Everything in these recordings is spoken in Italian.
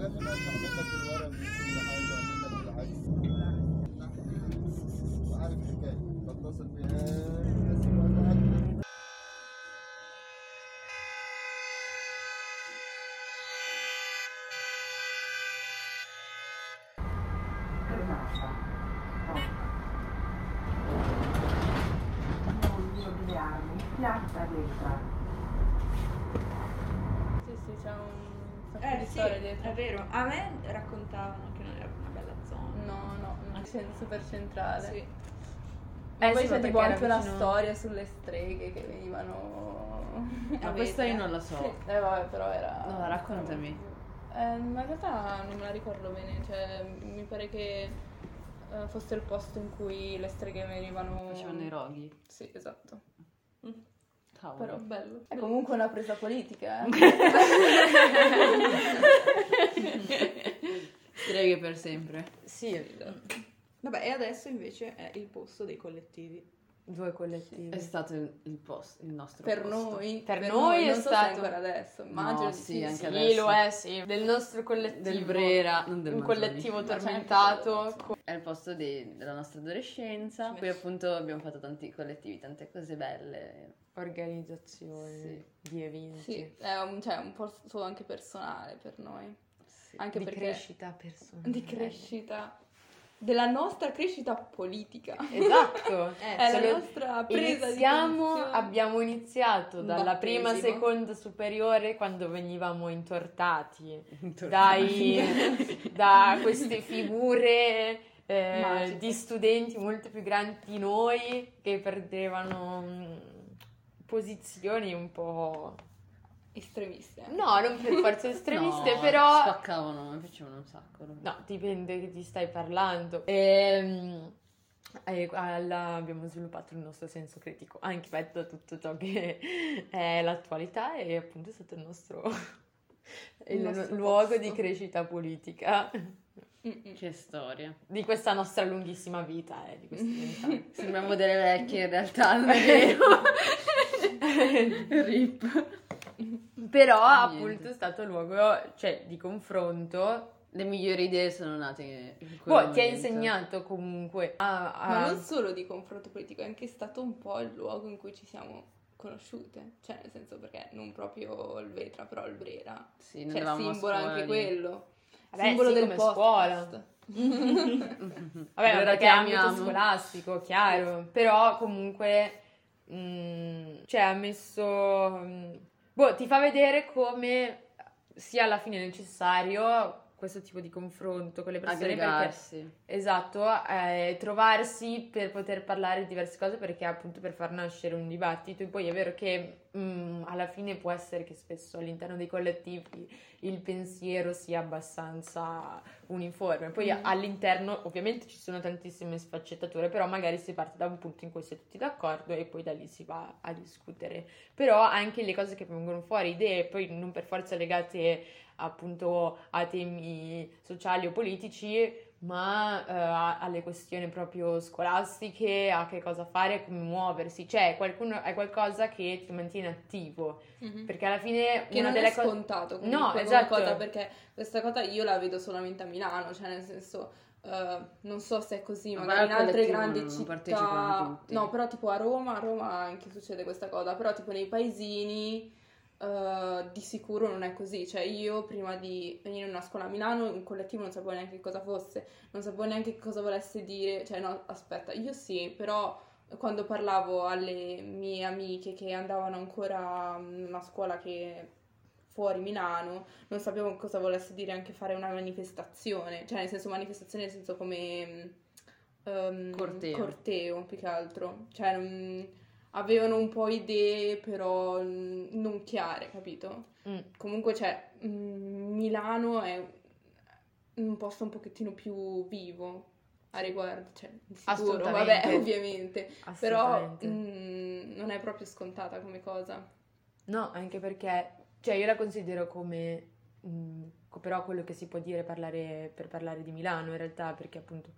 قال لي منك الورق وكل حاجة ومنك كل حاجة وعارف الحكاية بتصل بيها بس ولا Yeah, that is right. Eh di sì, storie dietro. è vero. A me raccontavano che non era una bella zona. No, no, no, super centrale. Sì. E Eh poi sì, c'è tipo anche una storia sulle streghe che venivano... Ma questa io non la so. Sì, eh vabbè, però era... No, raccontami. Eh, ma in realtà non me la ricordo bene, cioè mi pare che eh, fosse il posto in cui le streghe venivano... Facevano i roghi. Sì, esatto. Cavolo. Però bello. È comunque una presa politica, eh. Streghe per sempre. Sì. Vabbè, e adesso invece è il posto dei collettivi. Due collettivi. È stato il, posto, il nostro per posto. noi, Per noi è non so stato- ancora adesso, immagino No, sì, anche sì. adesso. lo è, sì. Del nostro collettivo. Del Brera, non del Un Manzoni. collettivo tormentato. con- È il posto di- della nostra adolescenza. Messo- appunto abbiamo fatto tanti collettivi, tante cose belle. Organizzazioni Sì. di eventi. Sì, è un, cioè, un posto anche personale per noi, Sì. anche di perché crescita personale. di crescita della nostra crescita politica. Esatto. Eh, È Solo- la nostra presa Iniziamo, di posizione. abbiamo iniziato dalla battesimo. prima, seconda superiore quando venivamo intortati dai, da queste figure eh, di studenti molto più grandi di noi che perdevano mm, posizioni un po'... estremiste. eh. No, non per forza estremiste, No, però... Spaccavano, mi piacevano un sacco. loro. No, dipende che ti stai parlando. Ehm, e alla- abbiamo sviluppato il nostro senso critico, anche da tutto ciò che è l'attualità e appunto è stato il nostro, il nostro luogo posto. di crescita politica. Che storia. di questa nostra lunghissima vita, eh, di questi. Sembriamo delle vecchie in realtà, non è vero. Rip. Però Niente. appunto è stato il luogo cioè, di confronto. Le migliori idee sono nate in quel Boh, ti ha insegnato comunque a... a- Ma non solo di confronto politico, è anche stato un po' il luogo in cui ci siamo conosciute. Cioè, nel senso perché non proprio il Vetra, però il Brera. Sì, Cioè, simbolo anche lì. quello. Vabbè, simbolo sì, del come podcast. scuola. Vabbè, Allora perché è ambito scolastico, chiaro. Però comunque, mm, cioè, ha messo... mm, boh, ti fa vedere come sia alla fine necessario questo tipo di confronto con le persone. Perché, Aggregarsi. esatto, eh, trovarsi per poter parlare di diverse cose perché appunto per far nascere un dibattito. E poi è vero che mm, alla fine può essere che spesso all'interno dei collettivi il pensiero sia abbastanza uniforme. Poi Mm. all'interno ovviamente ci sono tantissime sfaccettature, però magari si parte da un punto in cui si è tutti d'accordo e poi da lì si va a discutere. Però anche le cose che vengono fuori, idee poi non per forza legate appunto a temi sociali o politici, ma eh, a- alle questioni proprio scolastiche, a che cosa fare, come muoversi, cioè qualcuno, è qualcosa che ti mantiene attivo, Mhm. perché alla fine Che una non delle è cose... scontato No, comunque come esatto. cosa, perché questa cosa io la vedo solamente a Milano, cioè nel senso, eh, non so se è così, Ma magari in altre grandi città, partecipano tutti. no, però tipo a Roma, a Roma anche succede questa cosa, però tipo nei paesini eh, di sicuro non è così, cioè io prima di venire in una scuola a Milano, un collettivo non sapevo neanche che cosa fosse, non sapevo neanche che cosa volesse dire, cioè no, aspetta, io sì, però quando parlavo alle mie amiche che andavano ancora in una scuola che fuori Milano, non sapevo cosa volesse dire anche fare una manifestazione, cioè nel senso manifestazione nel senso come ehm, Corteo. corteo, più che altro, cioè non- avevano un po' idee però mm, non chiare, capito? Mm. Comunque cioè mm, Milano è un posto un pochettino più vivo a riguardo, cioè sicuro, vabbè, ovviamente, però Assolutamente. mm, non è proprio scontata come cosa. No, anche perché, cioè io la considero come, mh, co- però quello che si può dire parlare, per parlare di Milano in realtà, perché appunto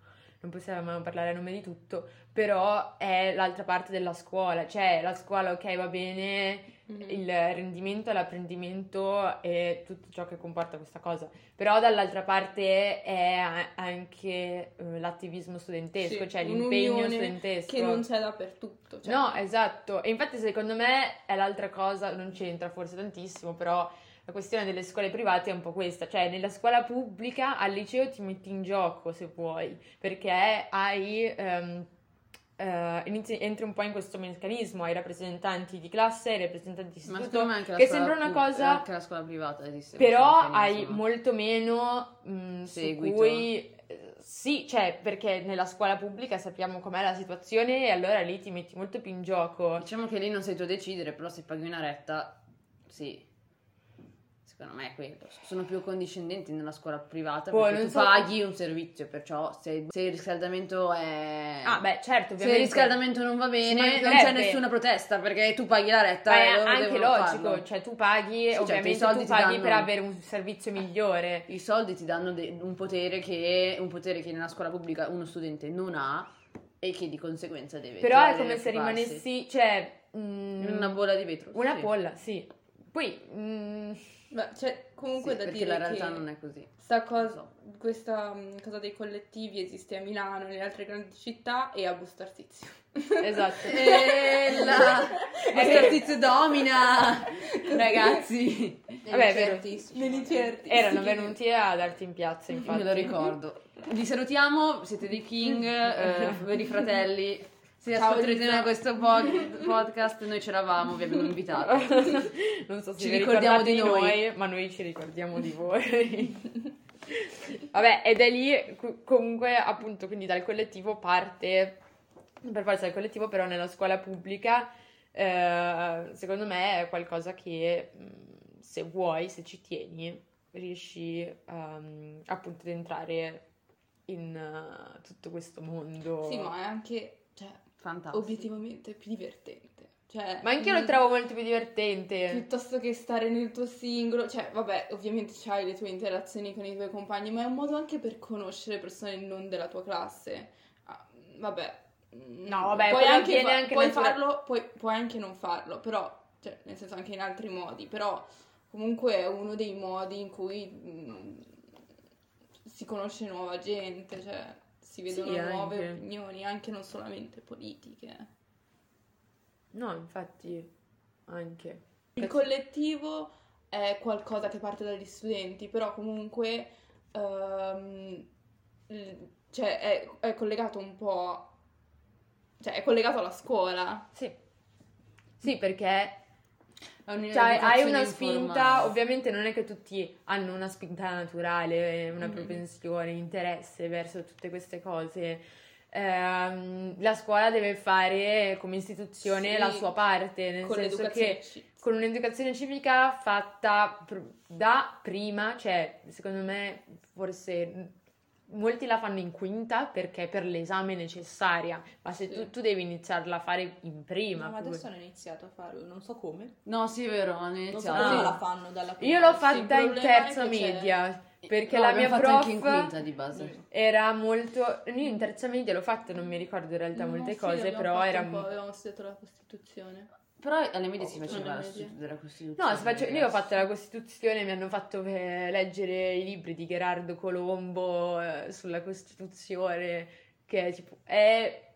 non possiamo parlare a nome di tutto, però è l'altra parte della scuola, cioè la scuola ok va bene, Mhm. il rendimento, l'apprendimento e tutto ciò che comporta questa cosa, però dall'altra parte è anche eh, l'attivismo studentesco, Sì, cioè l'impegno studentesco. Che non c'è dappertutto. Cioè. No, esatto. E infatti secondo me è l'altra cosa, non c'entra forse tantissimo, però la questione delle scuole private è un po' questa, cioè nella scuola pubblica al liceo ti metti in gioco se vuoi, perché hai... ehm, eh, inizi- entri un po' in questo meccanismo, hai rappresentanti di classe, hai rappresentanti di Ma istituto, la che sembra una cosa- Anche la scuola privata esiste. però hai molto meno mh, su Seguito. cui... eh, Sì, cioè, perché nella scuola pubblica sappiamo com'è la situazione e allora lì ti metti molto più in gioco. Diciamo che lì non sei tu a decidere, però se paghi una retta, sì. Secondo me è quello. Sono più condiscendenti nella scuola privata Boh, perché tu so- paghi un servizio, perciò se, se il riscaldamento è... Ah, beh, certo, Se il ovviamente. riscaldamento non va bene, non c'è nessuna protesta perché tu paghi la retta Ma e loro anche logico, farlo. cioè tu paghi, certo, ovviamente i soldi tu paghi danno- per avere un servizio migliore. I soldi ti danno de- un, potere che, un potere che nella scuola pubblica uno studente non ha e che di conseguenza deve Però è come se rimanessi, cioè... mm, una bolla di vetro. Una sì. polla, sì. Poi... mm, Beh, c'è comunque Sì, da perché dire la realtà che non è così. cosa, questa mh, cosa dei collettivi esiste a Milano e nelle altre grandi città e a Bustarsizio. esatto. E la questo tizio domina, ragazzi. Vabbè, artistici. Erano venuti a darti in piazza, infatti. Me lo ricordo. Vi salutiamo, siete dei King, eh, veri fratelli. Se ascolterete Lisa. questo pod- podcast, noi c'eravamo, vi abbiamo invitato. non so se Ci vi ricordiamo ricordate di noi. noi, ma noi ci ricordiamo di voi. Vabbè, ed è lì comunque appunto quindi dal collettivo parte per forza dal collettivo, però nella scuola pubblica eh, secondo me è qualcosa che mh, se vuoi, se ci tieni, riesci ehm, appunto ad entrare in eh, tutto questo mondo. Sì, ma è anche, cioè, Fantastico. obiettivamente più divertente. Cioè, Ma anche io lo mh, trovo molto più divertente. Piuttosto che stare nel tuo singolo, cioè, vabbè, ovviamente c'hai le tue interazioni con i tuoi compagni, ma è un modo anche per conoscere persone non della tua classe. Ah, vabbè. No, vabbè, puoi anche, fa- anche puoi natura- farlo, puoi, puoi anche non farlo, però, cioè, nel senso anche in altri modi, però comunque è uno dei modi in cui mm, si conosce nuova gente, cioè, si vedono Sì, nuove anche. opinioni, anche non solamente politiche. No, infatti, anche. Il collettivo è qualcosa che parte dagli studenti, però comunque il- cioè, è, è collegato un po', cioè è collegato alla scuola. Sì. Sì, perché cioè, hai una spinta, informale. ovviamente non è che tutti hanno una spinta naturale, una Mhm. propensione, interesse verso tutte queste cose. Ehm, la scuola deve fare come istituzione Sì, la sua parte, nel senso che con un'educazione civica fatta da prima, cioè secondo me forse molti la fanno in quinta perché per l'esame è necessaria, ma se Sì. tu, tu devi iniziarla a fare in prima. No, ma adesso hanno iniziato a farlo, non so come. No, sì, è vero, hanno Non so iniziato. come Ah. la fanno dalla prima. Io l'ho fatta in terza c'è- media perché No, la mia prof anche in quinta di base. era molto. Io in terza media l'ho fatta, non mi ricordo in realtà No, molte sì, cose, però era. un po', avevamo studiato la Costituzione. Però alle medie si Oh, faceva alle la studio della Costituzione. No, si face- io ho fatto la Costituzione, mi hanno fatto leggere i libri di Gerardo Colombo eh, sulla Costituzione, che è tipo. È.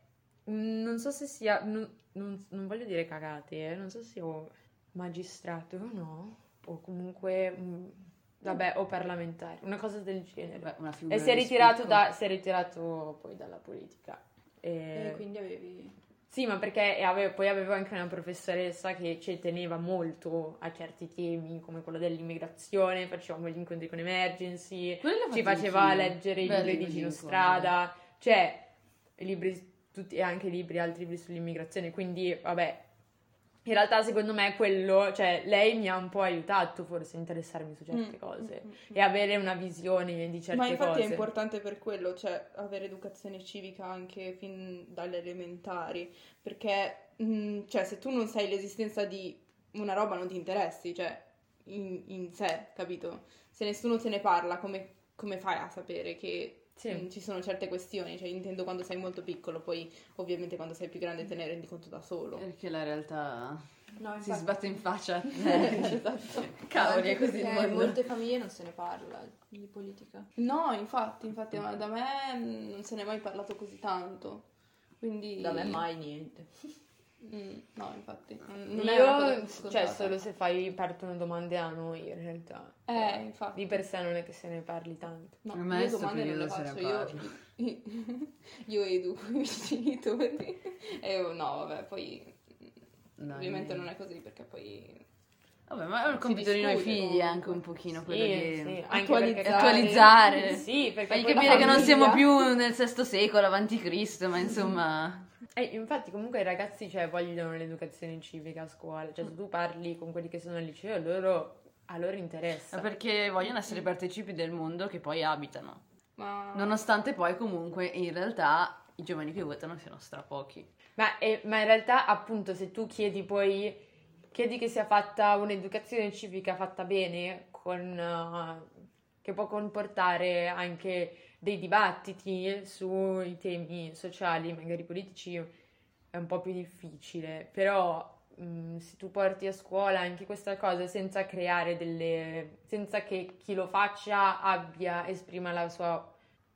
mm, Non so se sia. Non, non- non voglio dire cagate, eh, non so se sia magistrato o no, o comunque. mm, vabbè, o parlamentare, una cosa del genere. Beh, E si è ritirato, da, si è ritirato poi dalla politica. E E- quindi avevi... Sì, ma perché avevo- poi avevo anche una professoressa che ci teneva molto a certi temi, come quello dell'immigrazione, facevamo gli incontri con emergency, ci faceva anch'io. leggere i Belli libri di Gino. Strada, cioè i libri, tutti, e anche libri, altri libri sull'immigrazione, quindi vabbè, in realtà secondo me quello, cioè lei mi ha un po' aiutato forse a interessarmi su certe Mm, cose mm, mm, e avere una visione di certe Ma infatti cose. è importante per quello, cioè avere educazione civica anche fin dalle elementari, perché mh, cioè, se tu non sai l'esistenza di una roba non ti interessi, cioè in, in sé, capito? Se nessuno te ne parla, come, come fai a sapere che Sì. Mm, Ci sono certe questioni, cioè intendo quando sei molto piccolo, poi ovviamente quando sei più grande te ne rendi conto da solo. Perché la realtà No, si sbatte in faccia. esatto. Cavoli, è così il mondo. molte famiglie non se ne parla di politica. No, infatti, infatti ma da me non se ne è mai parlato così tanto. Quindi... Da me mai niente. Mm, no, infatti. Non non è una cosa Io, cioè, solo se fai partono domande a noi, in realtà. Eh, infatti. Di per sé non è che se ne parli tanto. No, A me io sto domande non le periodo se ne faccio, io, parla. io educo i miei genitori. E no, vabbè, poi Dai. ovviamente non è così perché poi... Vabbè, ma è un Si compito di noi figli comunque. anche un pochino Sì, quello di sì, Attualizzare. attualizzare. Sì, perché Fagli capire che non siamo più nel VI secolo avanti Cristo, ma insomma... Eh, infatti comunque i ragazzi cioè, vogliono l'educazione civica a scuola, cioè se tu parli con quelli che sono al liceo loro, a loro interessa. Ma perché vogliono essere partecipi del mondo che poi abitano. Ma... Nonostante poi comunque in realtà i giovani che votano siano strapochi. Ma, eh, ma in realtà appunto se tu chiedi poi, chiedi che sia fatta un'educazione civica fatta bene, con, eh, che può comportare anche dei dibattiti sui temi sociali, magari politici, è un po' più difficile, però mh, se tu porti a scuola anche questa cosa senza creare delle... senza che chi lo faccia abbia, esprima la sua,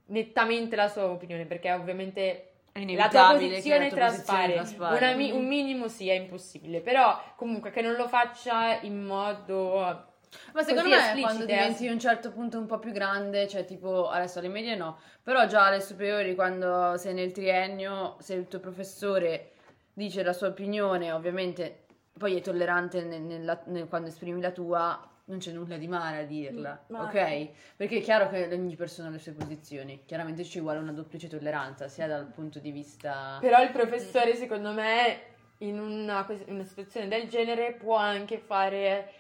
nettamente la sua opinione, perché ovviamente la tua posizione tua traspare, posizione mi- un minimo sì, è impossibile, però comunque che non lo faccia in modo... Ma secondo me esplicito, quando diventi a un certo punto un po' più grande, cioè tipo adesso alle medie no, però già alle superiori quando sei nel triennio, se il tuo professore dice la sua opinione, ovviamente poi è tollerante nel- nella- nel- quando esprimi la tua, non c'è nulla di male a dirla, Mm, ok? Perché è chiaro che ogni persona ha le sue posizioni, chiaramente ci vuole una duplice tolleranza, sia dal punto di vista... Però il professore secondo me in una, in una situazione del genere può anche fare...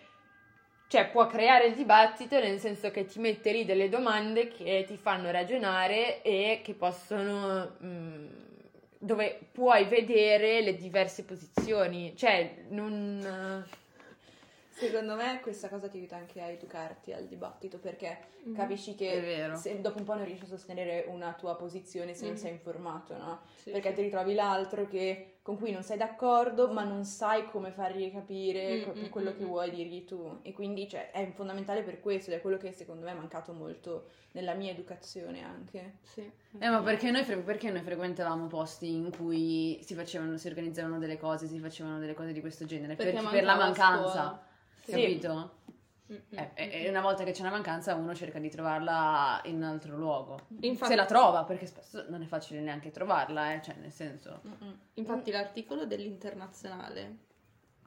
Cioè, può creare il dibattito nel senso che ti mette lì delle domande che ti fanno ragionare e che possono. mm, dove puoi vedere le diverse posizioni. Cioè, non. Secondo me questa cosa ti aiuta anche a educarti al dibattito perché Mhm. capisci che se dopo un po' non riesci a sostenere una tua posizione se non Mhm. sei informato, no? Sì, perché sì. ti ritrovi l'altro che, con cui non sei d'accordo ma non sai come fargli capire Mm, mm, quello mm, che mm. vuoi dirgli tu e quindi cioè, è fondamentale per questo ed è quello che secondo me è mancato molto nella mia educazione anche. Sì. Eh, ma perché noi, fre- perché noi frequentavamo posti in cui si facevano, si organizzavano delle cose, si facevano delle cose di questo genere? Perché Per, per la mancanza, scuola. Sì. capito? Mm, mm, Eh, e, mm. e una volta che c'è una mancanza uno cerca di trovarla in un altro luogo. Infatti, Se la trova, perché spesso non è facile neanche trovarla, eh, cioè nel senso... infatti l'articolo dell'internazionale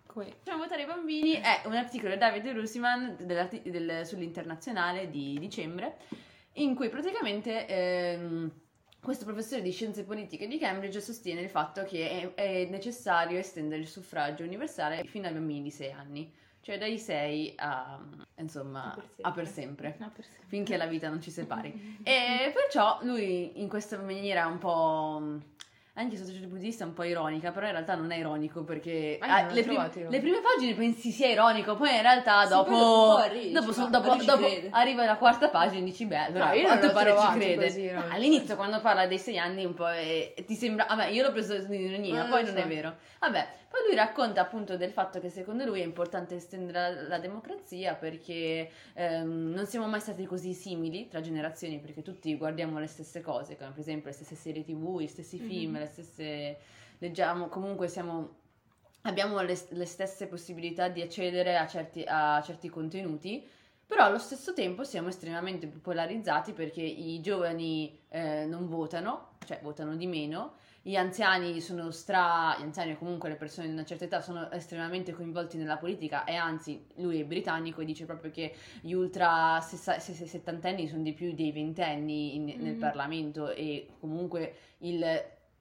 come Facciamo votare i bambini è un articolo di Davide Russiman del- sull'internazionale di dicembre in cui praticamente ehm, questo professore di scienze politiche di Cambridge sostiene il fatto che è, è necessario estendere il suffragio universale fino ai bambini di 6 anni, cioè dai 6 a, insomma, A per sempre. a per sempre, Ah, per sempre. finché la vita non ci separi. E perciò lui in questa maniera un po' anche sotto un certo punto di vista un po' ironica, però in realtà non è ironico perché ah, non l'ho le, prim- le prime pagine pensi sia ironico, poi in realtà Sì, dopo, poi dopo dopo, dopo- dopo arriva la quarta pagina e dici beh, allora No, non quanto pare ci crede. così. All'inizio quando parla dei sei anni un po' è- ti sembra, vabbè io l'ho preso in ironia, Non poi non è so. vero. Vabbè, poi lui racconta appunto del fatto che secondo lui è importante estendere la, la democrazia perché ehm, non siamo mai stati così simili tra generazioni perché tutti guardiamo le stesse cose, come per esempio le stesse serie tv, gli stessi film, Mhm. le stesse... leggiamo, comunque siamo... Abbiamo le, le stesse possibilità di accedere a certi, a certi contenuti, però allo stesso tempo siamo estremamente polarizzati perché i giovani eh, non votano, cioè votano di meno, gli anziani sono stra... gli anziani o comunque le persone di una certa età sono estremamente coinvolti nella politica e anzi lui è britannico e dice proprio che gli ultra settantenni sono di più dei ventenni in- nel. Parlamento e comunque il...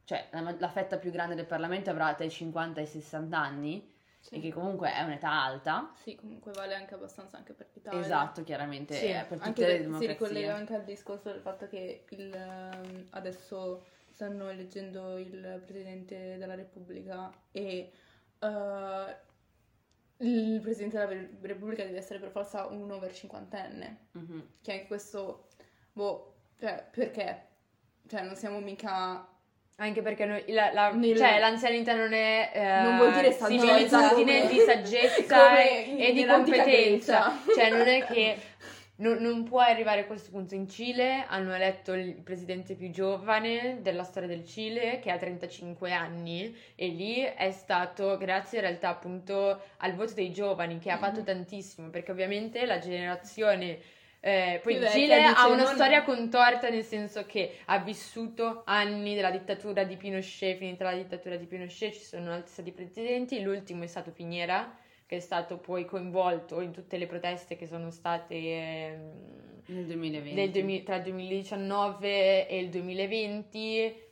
cioè la, la fetta più grande del Parlamento avrà tra i 50 e i 60 anni Sì. e che comunque è un'età alta. Sì, comunque vale anche abbastanza anche per l'Italia. Esatto, chiaramente Sì, eh, per tutte Anche le per- si democrazie. ricollega anche al discorso del fatto che il, ehm, adesso stanno eleggendo il Presidente della Repubblica e eh, il Presidente della Re- Repubblica deve essere per forza un over cinquantenne. Mhm. Che anche questo, boh, Cioè, perché? Cioè, non siamo mica... Anche perché noi- la- la- Nel- cioè, l'anzianità non è eh, Non vuol dire similitudine come- di saggezza come e di competenza. Cioè, non è che non, non puoi arrivare a questo punto. In Cile hanno eletto il presidente più giovane della storia del Cile, che ha 35 anni, e lì è stato grazie in realtà appunto al voto dei giovani, che ha fatto Mhm. tantissimo, perché ovviamente la generazione. eh, poi il Cile ha una non- storia contorta nel senso che ha vissuto anni della dittatura di Pinochet, finita la dittatura di Pinochet ci sono altri stati presidenti, l'ultimo è stato Piñera che è stato poi coinvolto in tutte le proteste che sono state Nel 2020. del 2000 tra il 2019 e il 2020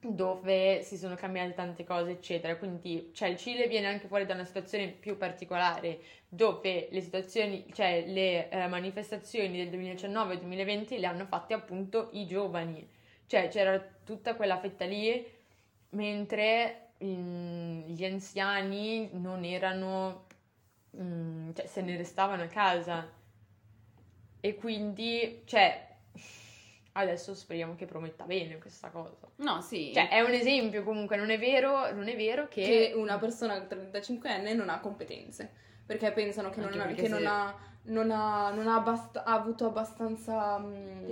dove si sono cambiate tante cose eccetera quindi cioè il Cile viene anche fuori da una situazione più particolare dove le situazioni cioè le eh, manifestazioni del 2019 e 2020 le hanno fatte appunto i giovani cioè c'era tutta quella fetta lì mentre gli anziani non erano mm, cioè se ne restavano a casa e quindi, cioè, adesso speriamo che prometta bene questa cosa. No, sì. Cioè, è un esempio comunque, non è vero, non è vero che... Che una persona 35enne non ha competenze. Perché pensano che, non perché che se- non ha, non ha, non ha abbast- ha avuto abbastanza... mm,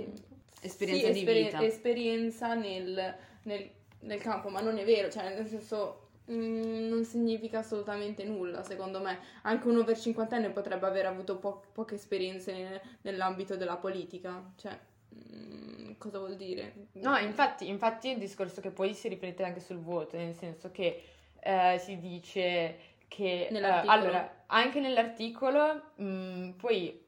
Esperienza sì, di esperi- vita. esperienza nel, nel- nel campo, ma non è vero, cioè nel senso mm, non significa assolutamente nulla secondo me. Anche un over 50 anni potrebbe aver avuto po- poche esperienze ne- nell'ambito della politica, cioè mm, cosa vuol dire? No, infatti, infatti è il discorso che poi si ripete anche sul voto, nel senso che eh, si dice che... eh, allora, anche nell'articolo, mh, poi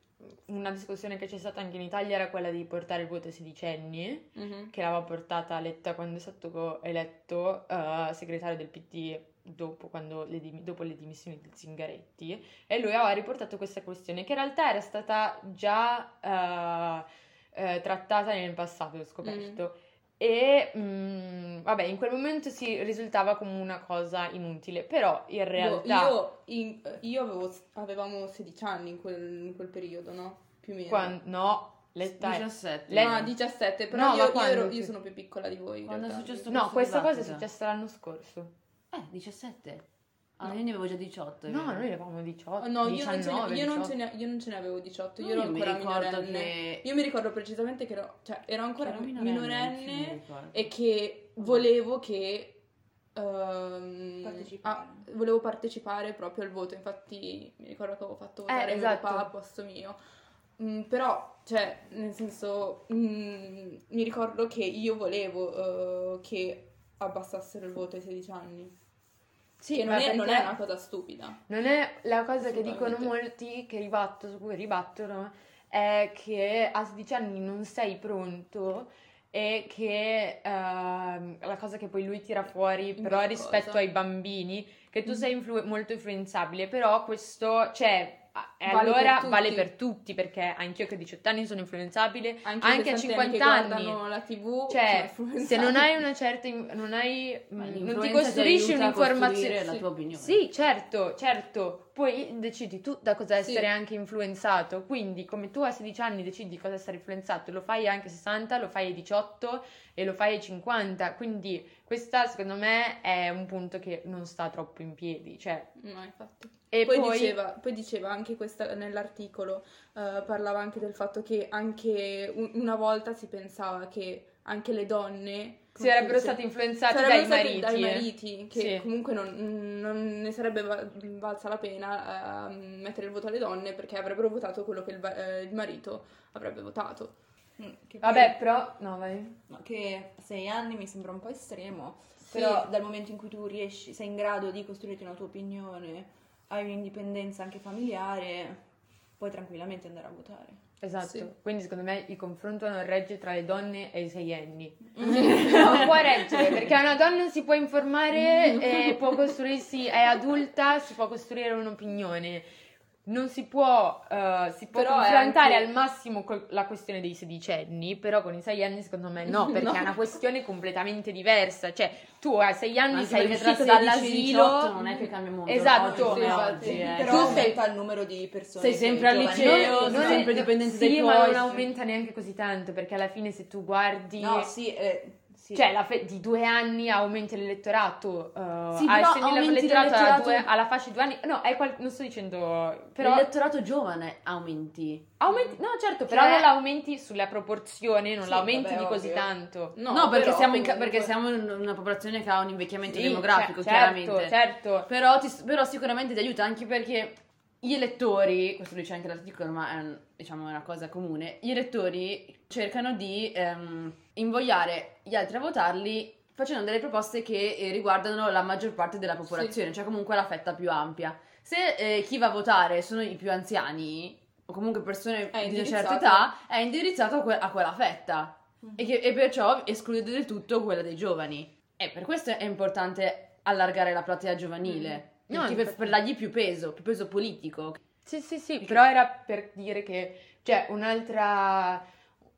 una discussione che c'è stata anche in Italia era quella di portare il voto ai sedicenni. Mhm. che l'aveva portata Letta quando è stato eletto eh, segretario del PD dopo, quando le dim- dopo le dimissioni di Zingaretti e lui aveva riportato questa questione che in realtà era stata già eh, eh, trattata nel passato, ho scoperto. E mm, vabbè, in quel momento si risultava come una cosa inutile, però in Boh, realtà io, in- io avevo, avevamo 16 anni in quel, in quel periodo, no? Più o meno. quan- no, Letta è- 17. Lei- Ah, 17, però No, io, io quando ero- io sono più piccola di voi. Quando è successo No, questo questa cosa è dibattito? successa l'anno scorso. Eh, 17. Ah, io ne avevo già 18. è No, noi avevamo 18, Oh, no, io, 19, non ce ne, io, non 18. ce ne, io non ce ne avevo 18, io ero io mi ancora minorenne. che- Io mi ricordo precisamente che ero, cioè, ero ancora Ero minorenne, minorenne, e che volevo che... ehm, Partecipare. ah, volevo partecipare proprio al voto, infatti mi ricordo che avevo fatto votare mio esatto. papà a posto mio. Mm, però, cioè, nel senso, mm, mi ricordo che io volevo eh, che abbassassero il voto ai 16 anni. Sì, che non è, non è una cosa stupida. Non è la cosa che dicono molti, che ribatto, su cui ribattono, è che a 16 anni non sei pronto e che ehm, la cosa che poi lui tira fuori, però rispetto cosa? ai bambini, che tu Mm. sei influ- molto influenzabile, però questo, cioè, e Vale allora per vale per tutti, perché anch'io che ho 18 anni sono influenzabile, Anche, anche a 60 50 che anni. la TV, Cioè, se non hai una certa, non hai, mm, non ti costruisci un'informazione, la sì. tua opinione. sì, certo, certo. Poi decidi tu da cosa Sì. essere anche influenzato. Quindi, come tu a 16 anni decidi di cosa essere influenzato, lo fai anche a 60, lo fai ai 18 e lo fai ai 50. Quindi, questa secondo me è un punto che non sta troppo in piedi. Cioè, No, infatti. e poi, poi, diceva, poi diceva anche questa nell'articolo, eh, parlava anche del fatto che anche un- una volta si pensava che anche le donne si sarebbero dice, stati influenzati sarebbero dai state mariti. dai eh. mariti, che Sì. comunque non, non ne sarebbe va- valsa la pena eh, mettere il voto alle donne perché avrebbero votato quello che il, eh, il marito avrebbe votato. Mm, che Vabbè, però, no, vai. no, che a sei anni mi sembra un po' estremo, Sì. però dal momento in cui tu riesci, sei in grado di costruirti una tua opinione, hai un'indipendenza anche familiare, puoi tranquillamente andare a votare. Esatto, Sì. quindi secondo me il confronto non regge tra le donne e i seienni. non può reggere perché una donna si può informare e può costruirsi, è adulta, si può costruire un'opinione. Non si può, eh, si può confrontare anche- al massimo con la questione dei sedicenni, però con i sei anni secondo me no, perché No. è una questione completamente diversa. Cioè, tu a sei anni sei uscito 16 dall'asilo, 18 non è che cambia molto. Esatto. oggi Sì, oggi, eh. Però Tu sei- aumenta il numero di persone. sei sempre al liceo, Non- sei sempre dipendente sì, dai ma tuoi. non aumenta neanche così tanto, perché alla fine se tu guardi... No, sì, eh, sì. Cioè, la fe- di due anni aumenti l'elettorato. uh, Sì, però aumenti l'elettorato alla, l'elettorato- due- alla fascia di due anni. No, è qual- non sto dicendo. Però. L'elettorato giovane aumenti. aumenti- no, certo, però Cioè- non l'aumenti sulla proporzione, non Sì, l'aumenti vabbè, di così ovvio. tanto. No, perché, però siamo in ca- comunque- perché siamo in una popolazione che ha un invecchiamento Sì, demografico, cioè, chiaramente. Certo, certo. Però, ti- però sicuramente ti aiuta anche perché gli elettori, questo lo dice anche l'articolo, ma è un- diciamo, è una cosa comune, gli elettori cercano di ehm, invogliare gli altri a votarli facendo delle proposte che eh, riguardano la maggior parte della popolazione, cioè comunque la fetta più ampia. Se eh, chi va a votare sono i più anziani, o comunque persone di una certa età, è indirizzato a, que- a quella fetta. Mm. E, che- e perciò esclude del tutto quella dei giovani. E per questo è importante allargare la platea giovanile. Mm. No, per, infatti- per dargli più peso, più peso politico. Sì, sì, sì, però era per dire che, cioè, un'altra,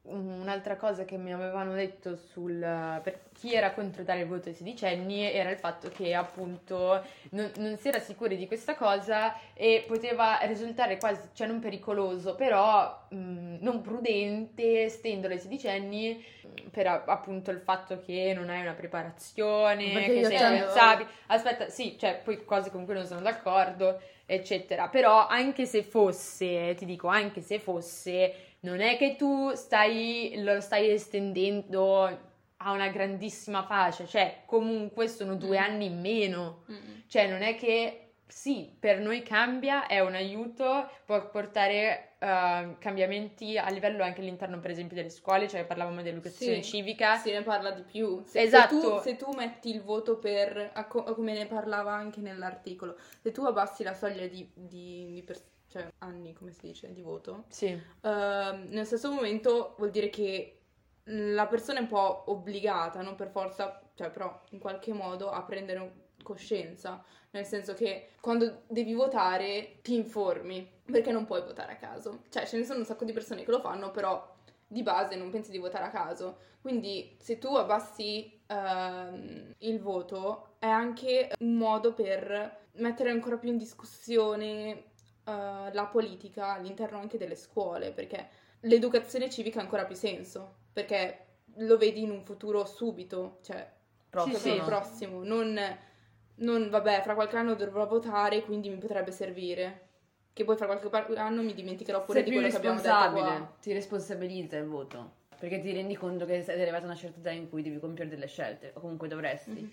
un'altra cosa che mi avevano detto sul, per chi era contro dare il voto ai sedicenni era il fatto che appunto non, non si era sicuri di questa cosa e poteva risultare quasi, cioè non pericoloso, però mh, non prudente stendere ai sedicenni per appunto il fatto che non hai una preparazione, Perché che sei responsabile. Aspetta, sì, cioè poi cose con cui non sono d'accordo eccetera. Però anche se fosse, ti dico, anche se fosse, non è che tu stai, lo stai estendendo a una grandissima fascia, cioè comunque sono due Mm. anni in meno, Mm. cioè non è che sì, per noi cambia, è un aiuto, può portare eh, cambiamenti a livello anche all'interno per esempio delle scuole, cioè parlavamo di educazione Sì, civica, Se ne parla di più. Se, Esatto. Se tu, se tu metti il voto per, come ne parlava anche nell'articolo, se tu abbassi la soglia di, di- di pers- cioè anni, come si dice, di voto, sì. ehm, nel stesso momento vuol dire che la persona è un po' obbligata, non per forza, cioè però in qualche modo a prendere coscienza, nel senso che quando devi votare ti informi, perché non puoi votare a caso. Cioè ce ne sono un sacco di persone che lo fanno, però di base non pensi di votare a caso. Quindi se tu abbassi ehm, il voto è anche un modo per mettere ancora più in discussione eh, la politica all'interno anche delle scuole, perché l'educazione civica ha ancora più senso, perché lo vedi in un futuro subito, cioè Prossimo. proprio il prossimo, non, non, vabbè, fra qualche anno dovrò votare, quindi mi potrebbe servire. Che poi fra qualche anno mi dimenticherò pure Sei di quello che abbiamo detto qua. ti responsabilizza il voto. Perché ti rendi conto che sei arrivato a una certa età in cui devi compiere delle scelte, o comunque dovresti. Mhm.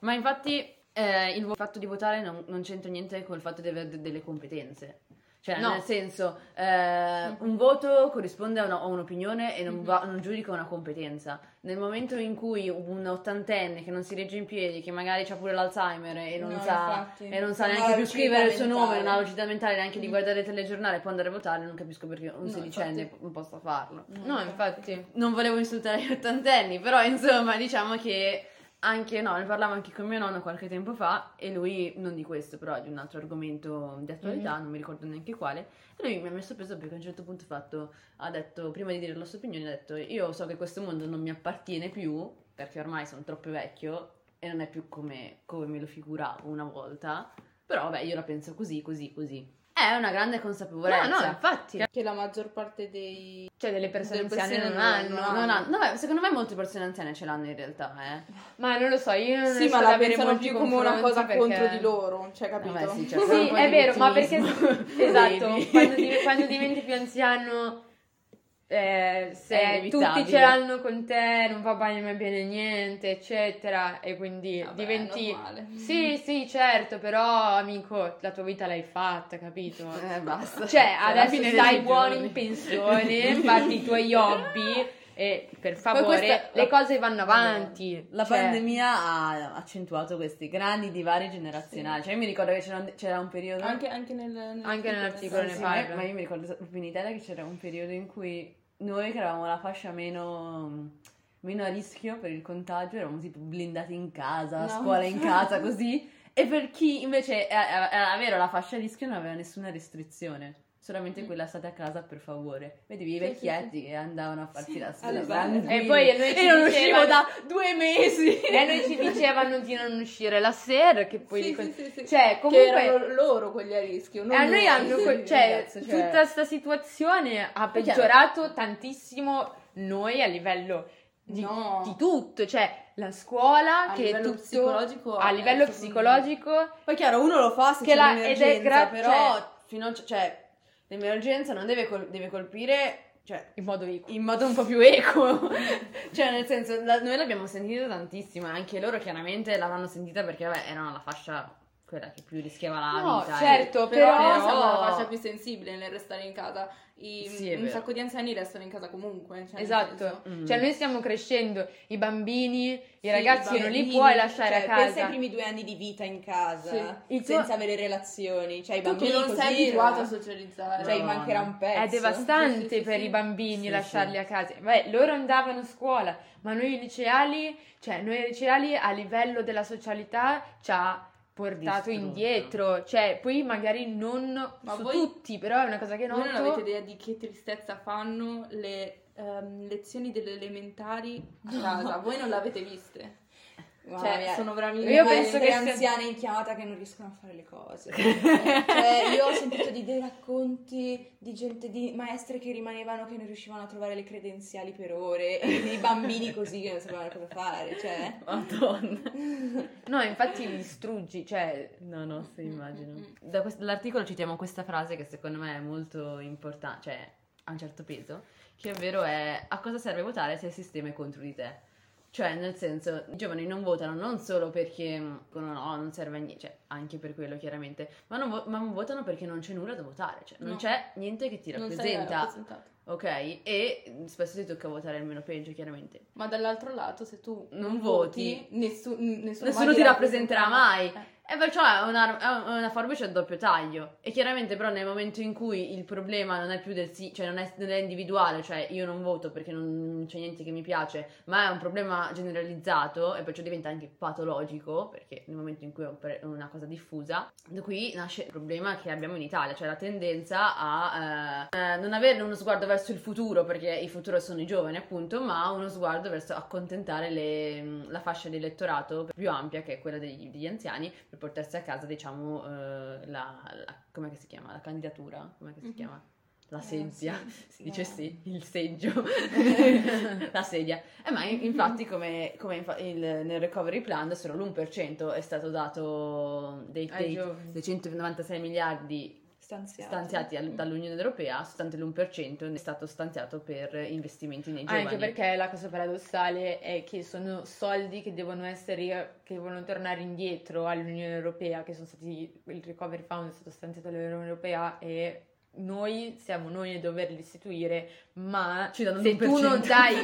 Ma infatti eh, il fatto di votare non, non c'entra niente con il fatto di avere de- delle competenze. Cioè, No. nel senso, eh, un voto corrisponde a, una- a un'opinione e non, Mhm. va- non giudica una competenza. Nel momento in cui un ottantenne che non si regge in piedi, che magari ha pure l'Alzheimer e non, No, sa, e non sa neanche più scrivere il suo nome, non ha la lucidità mentale neanche di Mm. guardare il telegiornale, può andare a votare, non capisco perché un No, sedicenne infatti. non possa farlo. No, infatti. Non volevo insultare gli ottantenni, però insomma diciamo che anche no, ne parlavo anche con mio nonno qualche tempo fa e lui, non di questo però di un altro argomento di attualità, non mi ricordo neanche quale, e lui mi ha messo preso perché a un certo punto ha fatto, ha detto, prima di dire la sua opinione, ha detto io so che questo mondo non mi appartiene più perché ormai sono troppo vecchio e non è più come, come me lo figuravo una volta, però vabbè io la penso così, così, così. È una grande No, consapevolezza. no, infatti. Che la maggior parte dei... Cioè, delle persone Delle anziane persone non non- hanno. non Non ha- no, beh, secondo me molte persone anziane ce l'hanno in realtà, eh. Ma non lo so, io non Sì, ma la avere pensano molti più come una cosa perché- contro di loro, cioè capito? Vabbè, sì, c'è Sì, è vero, ma perché esatto, quando, div- quando diventi più anziano, eh, se tutti ce l'hanno con te, non va bene mai bene niente, eccetera, e quindi Vabbè, diventi... Sì, sì, certo, però amico, la tua vita l'hai fatta, capito? Eh, basta. Cioè, adesso fine stai buono in pensione, fatti i tuoi hobby e per favore questa- le la- cose vanno avanti. La Cioè, pandemia ha accentuato questi grandi divari generazionali. Cioè, io mi ricordo che c'era un, c'era un periodo. Anche, anche nel, nel Anche nell'articolo Sì, ne sì, parla. ma, ma io mi ricordo proprio in Italia che c'era un periodo in cui noi, che eravamo la fascia meno, meno a rischio per il contagio, eravamo tipo blindati in casa, No, scuola in casa, così. E per chi invece era era vero la fascia a rischio non aveva nessuna restrizione. Solamente quella state a casa per favore. Vedevi i Sì, sì, vecchietti che andavano a farsi la spesa. E poi a noi ci E non uscivo dicevano- da due mesi. E a noi ci dicevano di non uscire la sera, che poi... Sì, dico- sì, sì, sì. Cioè, Che comunque... erano loro quelli a rischio. non E a noi noi. hanno, Sì, sì, cioè, ragazzi, cioè- tutta questa situazione ha chiaro. peggiorato tantissimo noi a livello di, No. di tutto, cioè la scuola A che è livello tutto psicologico a è livello psicologico Poi chiaro, uno lo fa se Che c'è la- l'emergenza, ed è gra- però cioè- fino a, cioè, l'emergenza non deve, col- deve colpire, cioè, in modo equo. in modo un po' più equo. cioè, nel senso, la- noi l'abbiamo sentita tantissimo, anche loro chiaramente l'avranno sentita perché, vabbè, erano la fascia quella che più rischiava la No, vita. certo, Però, però- siamo la fascia più sensibile nel restare in casa. I- Sì, un vero. sacco di anziani restano in casa comunque. cioè, Esatto, Mm. cioè noi stiamo crescendo, i bambini, i Sì, ragazzi i non li bambini, puoi lasciare Cioè, a pensa ai casa. primi due anni di vita in casa, Sì. Il tuo- senza avere relazioni. Cioè, i bambini non così, sei abituato a socializzare. Cioè, No, mancherà un pezzo. È devastante Sì, sì, sì, per sì. i bambini Sì, lasciarli sì. a casa. Beh, loro andavano a scuola, ma noi liceali, cioè noi liceali a livello della socialità ci ha portato Distrutto. indietro. Cioè, poi magari non Ma su voi- tutti, però è una cosa che Voi noto. non avete idea di che tristezza fanno le ehm, lezioni delle elementari a casa. Voi non l'avete viste. Cioè, mia. sono veramente... Io penso che anziane in chiamata che non riescono a fare le cose. cioè, io ho sentito di dei racconti di gente, di maestre che rimanevano che non riuscivano a trovare le credenziali per ore, e di bambini così che non sapevano cosa fare. Cioè, Madonna. No, infatti li distruggi, cioè No, no, sì, immagino. Da quest- dall'articolo citiamo questa frase che secondo me è molto importante, cioè ha un certo peso, che ovvero è a cosa serve votare se il sistema è contro di te? Cioè, nel senso, i giovani non votano non solo perché mh, dicono no, non serve a niente, cioè anche per quello chiaramente, ma, non vo- ma votano perché non c'è nulla da votare, cioè non No. c'è niente che ti non rappresenta, rappresentato. ok? E spesso ti tocca votare il meno peggio, chiaramente. Ma dall'altro lato, se tu Non voti, nessu- nessuno, Nessuno ti rappresenterà mai. Eh. E perciò è una, è una forbice a doppio taglio. E chiaramente, però, nel momento in cui il problema non è più del sì, cioè non è, non è individuale, cioè io non voto perché non c'è niente che mi piace, ma è un problema generalizzato e perciò diventa anche patologico, perché nel momento in cui è una cosa diffusa, da qui nasce il problema che abbiamo in Italia, cioè la tendenza a eh, eh, non avere uno sguardo verso il futuro, perché il futuro sono i giovani, appunto, ma uno sguardo verso accontentare le- la fascia di elettorato più ampia, che è quella degli, degli anziani, portarsi a casa, diciamo, eh, la, la- com'è che si chiama? La candidatura? Com'è che si Mhm. chiama? La Eh, sedia, sì, si dice no. sì, il seggio, la sedia. Eh, ma in- infatti come, come infa- il- nel recovery plan solo l'1% è stato dato dei, dei, dei 196 miliardi stanziati. stanziati al- dall'Unione Europea, soltanto l'1% è stato stanziato per investimenti nei giovani. Anche perché la cosa paradossale è che sono soldi che devono essere, che devono tornare indietro all'Unione Europea, che sono stati, il recovery fund è stato stanziato dall'Unione Europea e noi siamo noi a doverli restituire, ma se tu l'1%. non dai,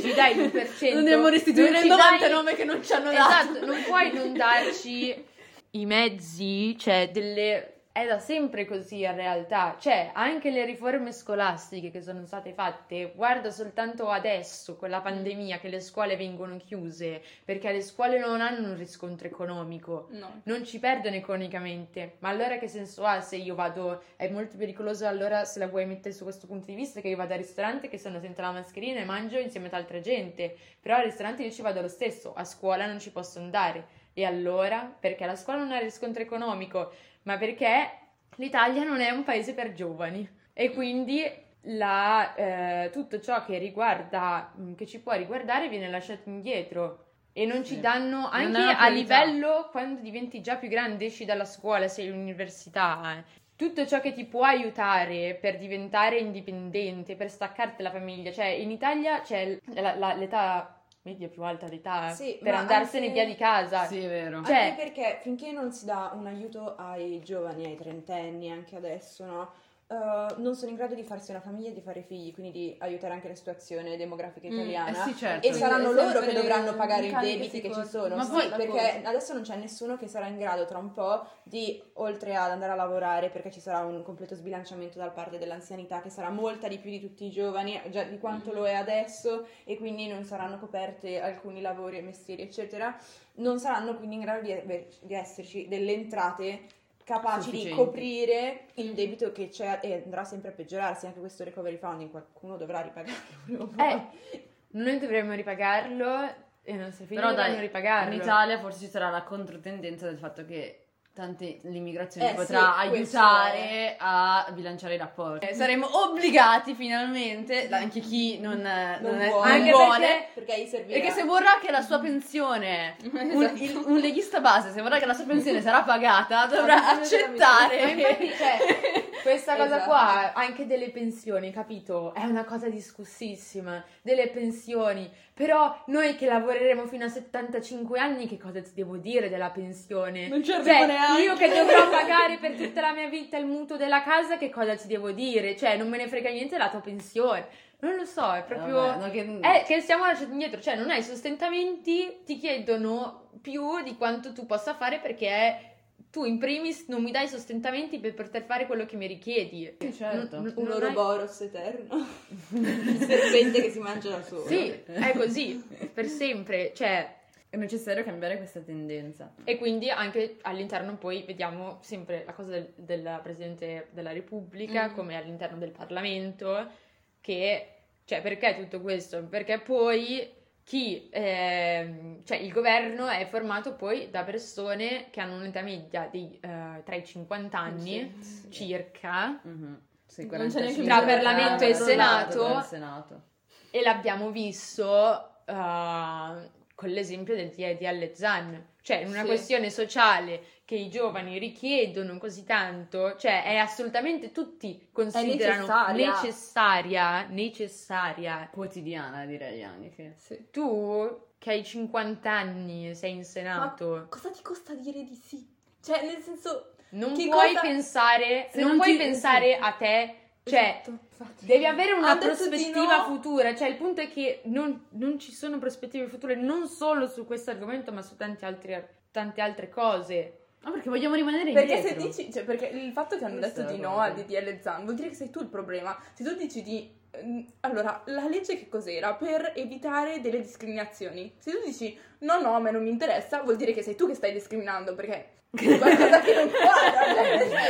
ci dai l'1%, non dobbiamo restituire il ci dai- 99 che non ci hanno dato. Esatto, non puoi non darci i mezzi, cioè delle... È da sempre così in realtà, cioè anche le riforme scolastiche che sono state fatte, guarda soltanto adesso con la pandemia che le scuole vengono chiuse perché le scuole non hanno un riscontro economico, No. non ci perdono economicamente, ma allora che senso ha se io vado, è molto pericoloso allora se la vuoi mettere su questo punto di vista che io vado al ristorante che sono senza la mascherina e mangio insieme ad altra gente, però al ristorante io ci vado lo stesso, a scuola non ci posso andare. E allora? Perché la scuola non ha riscontro economico, ma perché l'Italia non è un paese per giovani e quindi la, eh, tutto ciò che riguarda, mm, che ci può riguardare viene lasciato indietro. E non ci Sì. danno è anche a livello quando diventi già più grande, esci dalla scuola, sei all'università, eh. tutto ciò che ti può aiutare per diventare indipendente, per staccarti dalla famiglia. Cioè, in Italia c'è la- la- l'età media più alta d'età Sì, per andarsene anche- via di casa. Sì, è vero. Cioè- Anche perché finché non si dà un aiuto ai giovani, ai trentenni, anche adesso, no? Eh, non sono in grado di farsi una famiglia e di fare figli, quindi di aiutare anche la situazione demografica Mm, italiana. eh sì, certo. E saranno loro che dovranno pagare i debiti che ci sicure. sono. Ma sì, poi- perché adesso non c'è nessuno che sarà in grado tra un po' di, oltre ad andare a lavorare, perché ci sarà un completo sbilanciamento da parte dell'anzianità, che sarà molta di più di tutti i giovani, già di quanto lo è adesso, e quindi non saranno coperte alcuni lavori e mestieri, eccetera. Non saranno quindi in grado di, di esserci delle entrate capaci di coprire il debito che c'è e andrà sempre a peggiorarsi anche questo recovery funding qualcuno dovrà ripagarlo. Eh, noi dovremmo ripagarlo e i nostri figli Però dovranno dai, ripagarlo. in Italia forse ci sarà la controtendenza del fatto che tante l'immigrazione Eh, potrà sì, aiutare a bilanciare i rapporti. Eh, saremo obbligati finalmente, anche chi non, non, non è, vuole, non Anche vuole, perché- perché perché se vorrà che la sua pensione, un, il- un leghista base, se vorrà che la sua pensione sarà pagata, dovrà accettare. Ma infatti, cioè, questa cosa Esatto. qua, anche delle pensioni, capito? È una cosa discussissima, delle pensioni. Però noi che lavoreremo fino a 75 anni, che cosa ti devo dire della pensione? Non ci Cioè, arrivo neanche. io che dovrò pagare per tutta la mia vita il mutuo della casa, che cosa ti devo dire? Cioè, non me ne frega niente della tua pensione. Non lo so, è proprio... Vabbè, no, che- È che stiamo lasciati indietro, cioè non hai sostentamenti, ti chiedono più di quanto tu possa fare perché tu in primis non mi dai sostentamenti per poter fare quello che mi richiedi. Sì, certo. Non- un non hai- Ouroboros eterno il serpente che si mangia da solo Sì, è così, per sempre, cioè... È necessario cambiare questa tendenza. E quindi anche all'interno poi vediamo sempre la cosa del, del Presidente della Repubblica, Mm. come all'interno del Parlamento, che, cioè perché tutto questo? Perché poi chi, ehm, cioè il governo è formato poi da persone che hanno un'età media di eh, tra i 50 anni circa, Mhm. Sì, Non c'è neanche 45 Tra Parlamento e Senato. Senato. e l'abbiamo visto eh, con l'esempio del DDL Zan, cioè in una Sì. questione sociale che i giovani richiedono così tanto, cioè è assolutamente tutti considerano necessaria. necessaria, necessaria. Quotidiana direi anche. Sì. Tu che hai 50 anni, sei in Senato, Cosa ti costa dire di sì? Cioè, nel senso... non puoi cosa- pensare, Se non, non puoi ti- pensare a te, cioè Esatto. Devi avere una prospettiva no. futura, cioè il punto è che non, non ci sono prospettive future non solo su questo argomento, ma su tanti altri, tante altre cose. Ma perché vogliamo rimanere Perché indietro? se dici, cioè, perché il fatto che hanno Questa detto di no al DDL Zan vuol dire che sei tu il problema. Se tu dici di. ehm, Allora, la legge che cos'era? Per evitare delle discriminazioni. Se tu dici no, no, a me non mi interessa, vuol dire che sei tu che stai discriminando perché qualcosa che non quadra.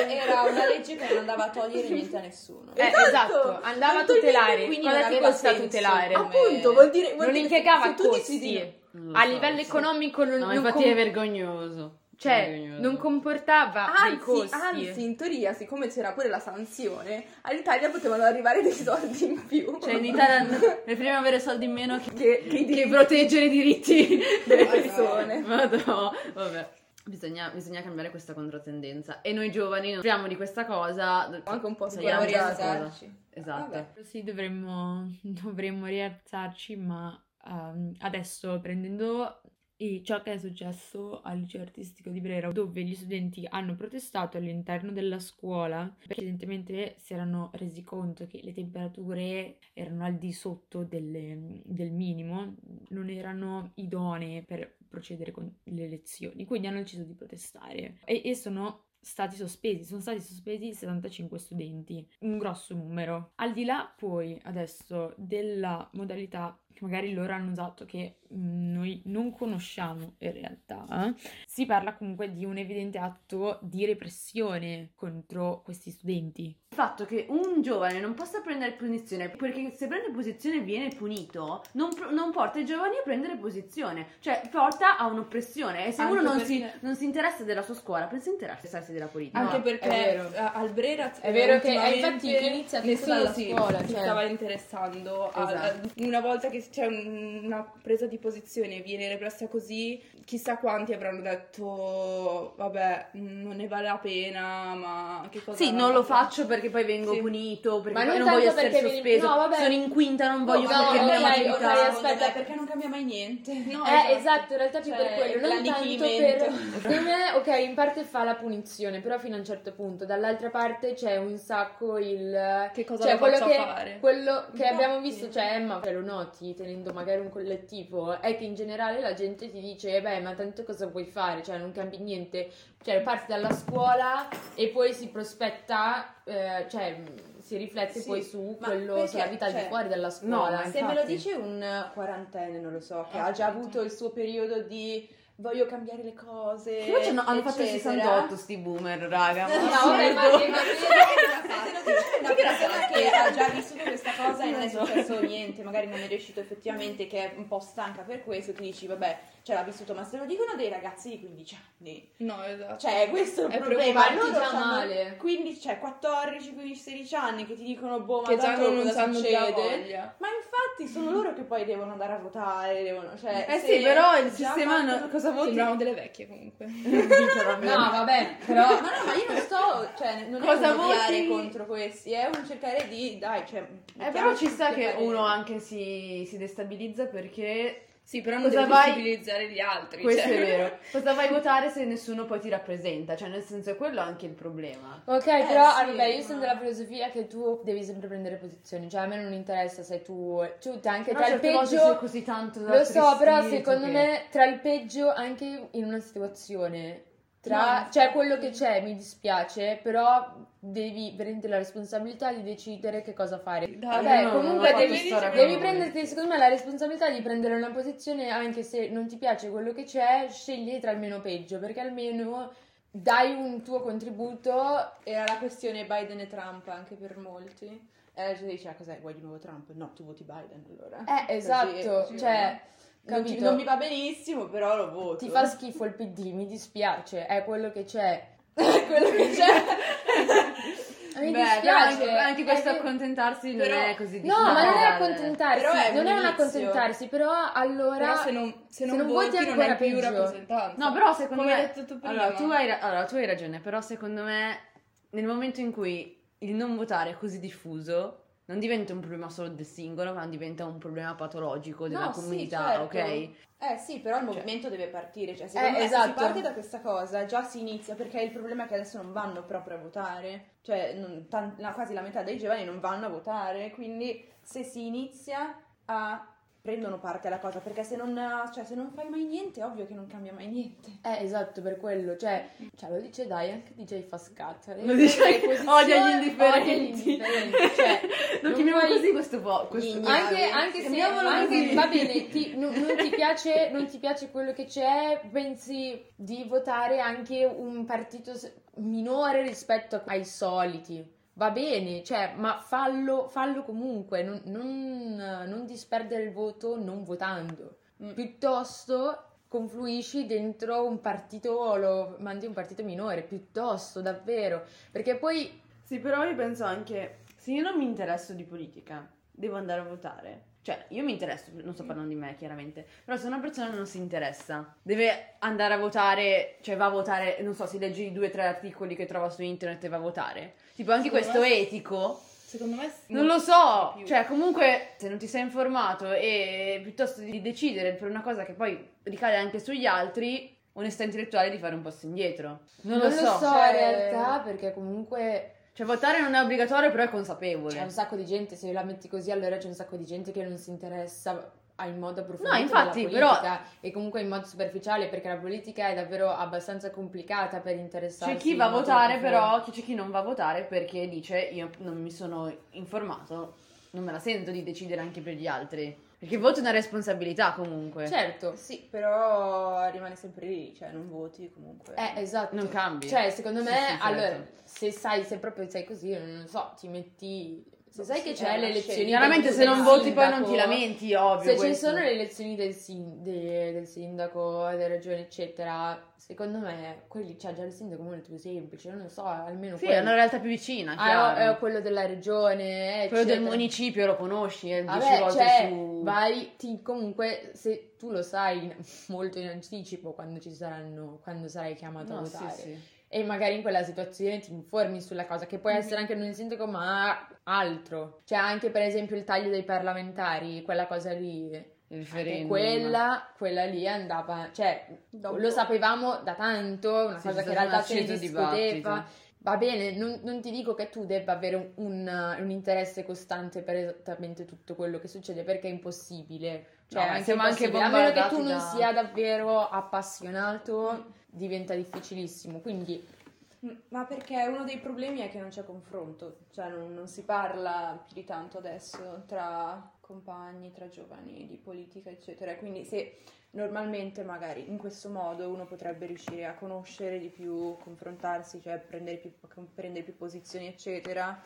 era una legge che non andava a togliere niente a nessuno Eh, Esatto. esatto, andava a tutelare. quindi non aveva senso. tutelare? Ah, Appunto, vuol dire. Vuol non dire impiegava se tu dici costi. di no- A so, livello sì. economico non, No, non infatti com- è vergognoso. Cioè, non comportava dei Anzi, costi. anzi, in teoria, siccome c'era pure la sanzione, all'Italia potevano arrivare dei soldi in più. Cioè in Italia preferiamo avere soldi in meno che, che, che i che diritti proteggere i diritti delle persone. Madò, vabbè. Bisogna, bisogna cambiare questa controtendenza. E noi giovani non sappiamo di questa cosa. Anche un po' Sappiamo dobbiamo rialzarci. Esatto. Vabbè. Sì, dovremmo, dovremmo rialzarci, ma ehm, adesso prendendo i- ciò che è successo al liceo artistico di Brera, dove gli studenti hanno protestato all'interno della scuola, perché evidentemente si erano resi conto che le temperature erano al di sotto delle- del minimo, non erano idonee per procedere con le lezioni, quindi hanno deciso di protestare e, e sono stati sospesi, sono stati sospesi 75 studenti, un grosso numero. Al di là poi adesso della modalità che magari loro hanno usato che mh, noi non conosciamo in realtà, eh, si parla comunque di un evidente atto di repressione contro questi studenti. Il fatto che un giovane non possa prendere posizione, perché se prende posizione viene punito, non, non porta i giovani a prendere posizione, cioè porta a un'oppressione. E se Anche uno non, si, perché- non si interessa della sua scuola, pensa interessarsi della politica. Anche No, perché eh, al Brera È vero che- eh, infatti inizia tutto nessuno dalla si, scuola, si cioè. stava interessando a- Esatto. a- una volta che c'è un- una presa di posizione viene repressa così, chissà quanti avranno detto vabbè, non ne vale la pena, ma che cosa Sì, non lo fare?" faccio perché poi vengo Sì. punito, perché Ma non non voglio essere perché sospeso. no, vabbè. Sono in quinta, non voglio No, fare no, la ok, maturità. ok, aspetta, perché non cambia mai niente. No, Eh, esatto, in realtà più Cioè, per quello, non tanto per... Me, ok, in parte fa la punizione, però fino a un certo punto. Dall'altra parte c'è un sacco il... Che cosa cioè, lo quello che, fare? Quello che Infatti. abbiamo visto, cioè Emma, lo noti tenendo magari un collettivo, è che in generale la gente ti dice, beh, ma tanto cosa vuoi fare? Cioè, non cambi niente. Cioè, parti dalla scuola e poi si prospetta, eh, cioè, mh, si riflette Sì, poi su quello, perché, sulla vita al cioè, di fuori dalla no, scuola. ma Se me lo infatti. dice un quarantenne, non lo so, che ha già avuto il suo periodo di voglio cambiare le cose. Invece no, hanno fatto il eccetera. 68 sti boomer, raga. No, vabbè, ma che- una persona che ha già vissuto questa cosa e non è successo niente, magari non è riuscito effettivamente, che è un po' stanca per questo, ti dici, vabbè, ce l'ha vissuto, ma se lo dicono dei ragazzi di 15 anni, No, esatto. cioè questo è il È problema, loro già male. 15, cioè 14, 15, 16 anni che ti dicono, boh, ma che già tanto non cosa sanno già succede? voglia. Ma infatti sono loro che poi devono andare a votare, devono, cioè, Eh sì, però il sistema fatto- no- cosa voti? Sembriamo delle vecchie comunque. No, vabbè, però... Ma no, ma io non sto, cioè, non Cosa è un odiare voti? contro questi, è un cercare di, dai, cioè... Eh, però ci sta che uno anche si, si destabilizza perché Sì, però non Cosa devi vai- sensibilizzare gli altri. questo cioè. è vero. Cosa vai a votare se nessuno poi ti rappresenta? Cioè, nel senso, è quello anche il problema. Ok, però sì, vabbè, io ma- sono della filosofia che tu devi sempre prendere posizioni, cioè a me non interessa se tu, tu anche Però tra il peggio, così tanto da lo so, però secondo che- me tra il peggio anche in una situazione, tra, No, cioè quello che c'è mi dispiace, però devi prendere la responsabilità di decidere che cosa fare. Dai, Vabbè, no, comunque fatto devi, devi prenderti secondo me la responsabilità di prendere una posizione anche se non ti piace quello che c'è, scegli tra il meno peggio, perché almeno dai un tuo contributo Era la questione Biden e Trump anche per molti. E la gente dice, ah, cos'è, vuoi di nuovo Trump? No, tu voti Biden allora. Eh, Così, esatto, così, cioè, non, capito? non mi va benissimo, però lo voto. Ti fa schifo il PD, mi dispiace, è quello che c'è. quello che c'è. Mi Beh, dispiace. anche, anche questo è che- accontentarsi però- non è così No, difficile. ma non è accontentarsi, Però è non è un accontentarsi, però allora... Però se non, se non se non voti, voti non ancora hai più peggio. rappresentanza. No, però secondo Come me... hai detto tu prima. Allora tu, hai, ra- allora, tu hai ragione, però secondo me nel momento in cui il non votare è così diffuso, non diventa un problema solo del singolo, ma diventa un problema patologico della No, sì, comunità, certo. ok? Eh sì, però il movimento deve partire, cioè secondo Eh, me se esatto. si parte da questa cosa già si inizia perché il problema è che adesso non vanno proprio a votare, cioè non- la- quasi la metà dei giovani non vanno a votare, quindi se si inizia a prendono parte alla cosa perché se non, cioè, se non fai mai niente è ovvio che non cambia mai niente. Eh, esatto, per quello, cioè, cioè lo dice dai, anche DJ fa scat. Lo dice Le posizioni- odia gli indifferenti. odia gli indifferenti, cioè, Lo non chiamiamo puoi- così questo po'. Questo... Anche, anche se anche- va bene, ti- non, non ti piace, non ti piace quello che c'è, pensi di votare anche un partito minore rispetto ai soliti. Va bene, cioè, ma fallo, fallo comunque, non, non- non disperdere il voto non votando. Mm. Piuttosto confluisci dentro un partito o lo mandi un partito minore, piuttosto, davvero. Perché poi Sì, però io penso anche, se io non mi interesso di politica, devo andare a votare. Cioè, io mi interesso, non sto parlando di me chiaramente, però se una persona non si interessa, deve andare a votare, cioè va a votare, non so, si legge i due o tre articoli che trova su internet e va a votare. Tipo, anche Secondo questo me- etico, Secondo me non lo so, più. cioè comunque se non ti sei informato e piuttosto di decidere per una cosa che poi ricade anche sugli altri, onestà intellettuale di fare un passo indietro. Non, lo so. in cioè- realtà, perché comunque Cioè votare non è obbligatorio, però è consapevole. C'è un sacco di gente, se la metti così, allora c'è un sacco di gente che non si interessa in modo approfondito No, infatti, della politica e comunque in modo superficiale perché la politica è davvero abbastanza complicata per interessarsi C'è chi in va a votare, però c'è chi non va a votare perché dice io non mi sono informato, non me la sento di decidere anche per gli altri. Perché il voto è una responsabilità comunque. Certo. Sì, però rimane sempre lì, cioè non voti comunque. Eh, esatto. Non cambi. Cioè, secondo Sì, me, sì, certo. allora, se sai, se proprio sei così, non so, ti metti Se sai che Sì, c'è è le elezioni... Chiaramente se non voti poi non ti lamenti, ovvio. Se ci sono le elezioni del, sin- de- del sindaco, delle regioni, eccetera, secondo me quelli c'è già il sindaco molto semplice, non lo so, almeno Sì, è quello. una realtà più vicina, Ah, è quello della regione, Quello del eccetera. municipio lo conosci, eh, dieci Vabbè, volte cioè, su... vai, ti, comunque, se tu lo sai molto in anticipo quando ci saranno, quando sarai chiamato a No, sì, votare. sì. E magari in quella situazione ti informi sulla cosa, che può essere anche non il sindaco, ma altro. Cioè, anche per esempio il taglio dei parlamentari, quella cosa lì. Anche quella, quella lì andava, cioè, lo sapevamo da tanto, una Sì, cosa che in realtà acceso discuteva. Va bene, non, non ti dico che tu debba avere un, un- interesse costante per esattamente tutto quello che succede, perché è impossibile. Cioè, No, anche siamo anche impossibile. a meno che tu non da- sia davvero appassionato, diventa difficilissimo. Quindi, Ma perché uno dei problemi è che non c'è confronto, cioè non, non si parla più di tanto adesso tra compagni, tra giovani di politica, eccetera. Quindi se normalmente magari in questo modo uno potrebbe riuscire a conoscere di più, confrontarsi, cioè prendere più, prendere più posizioni, eccetera.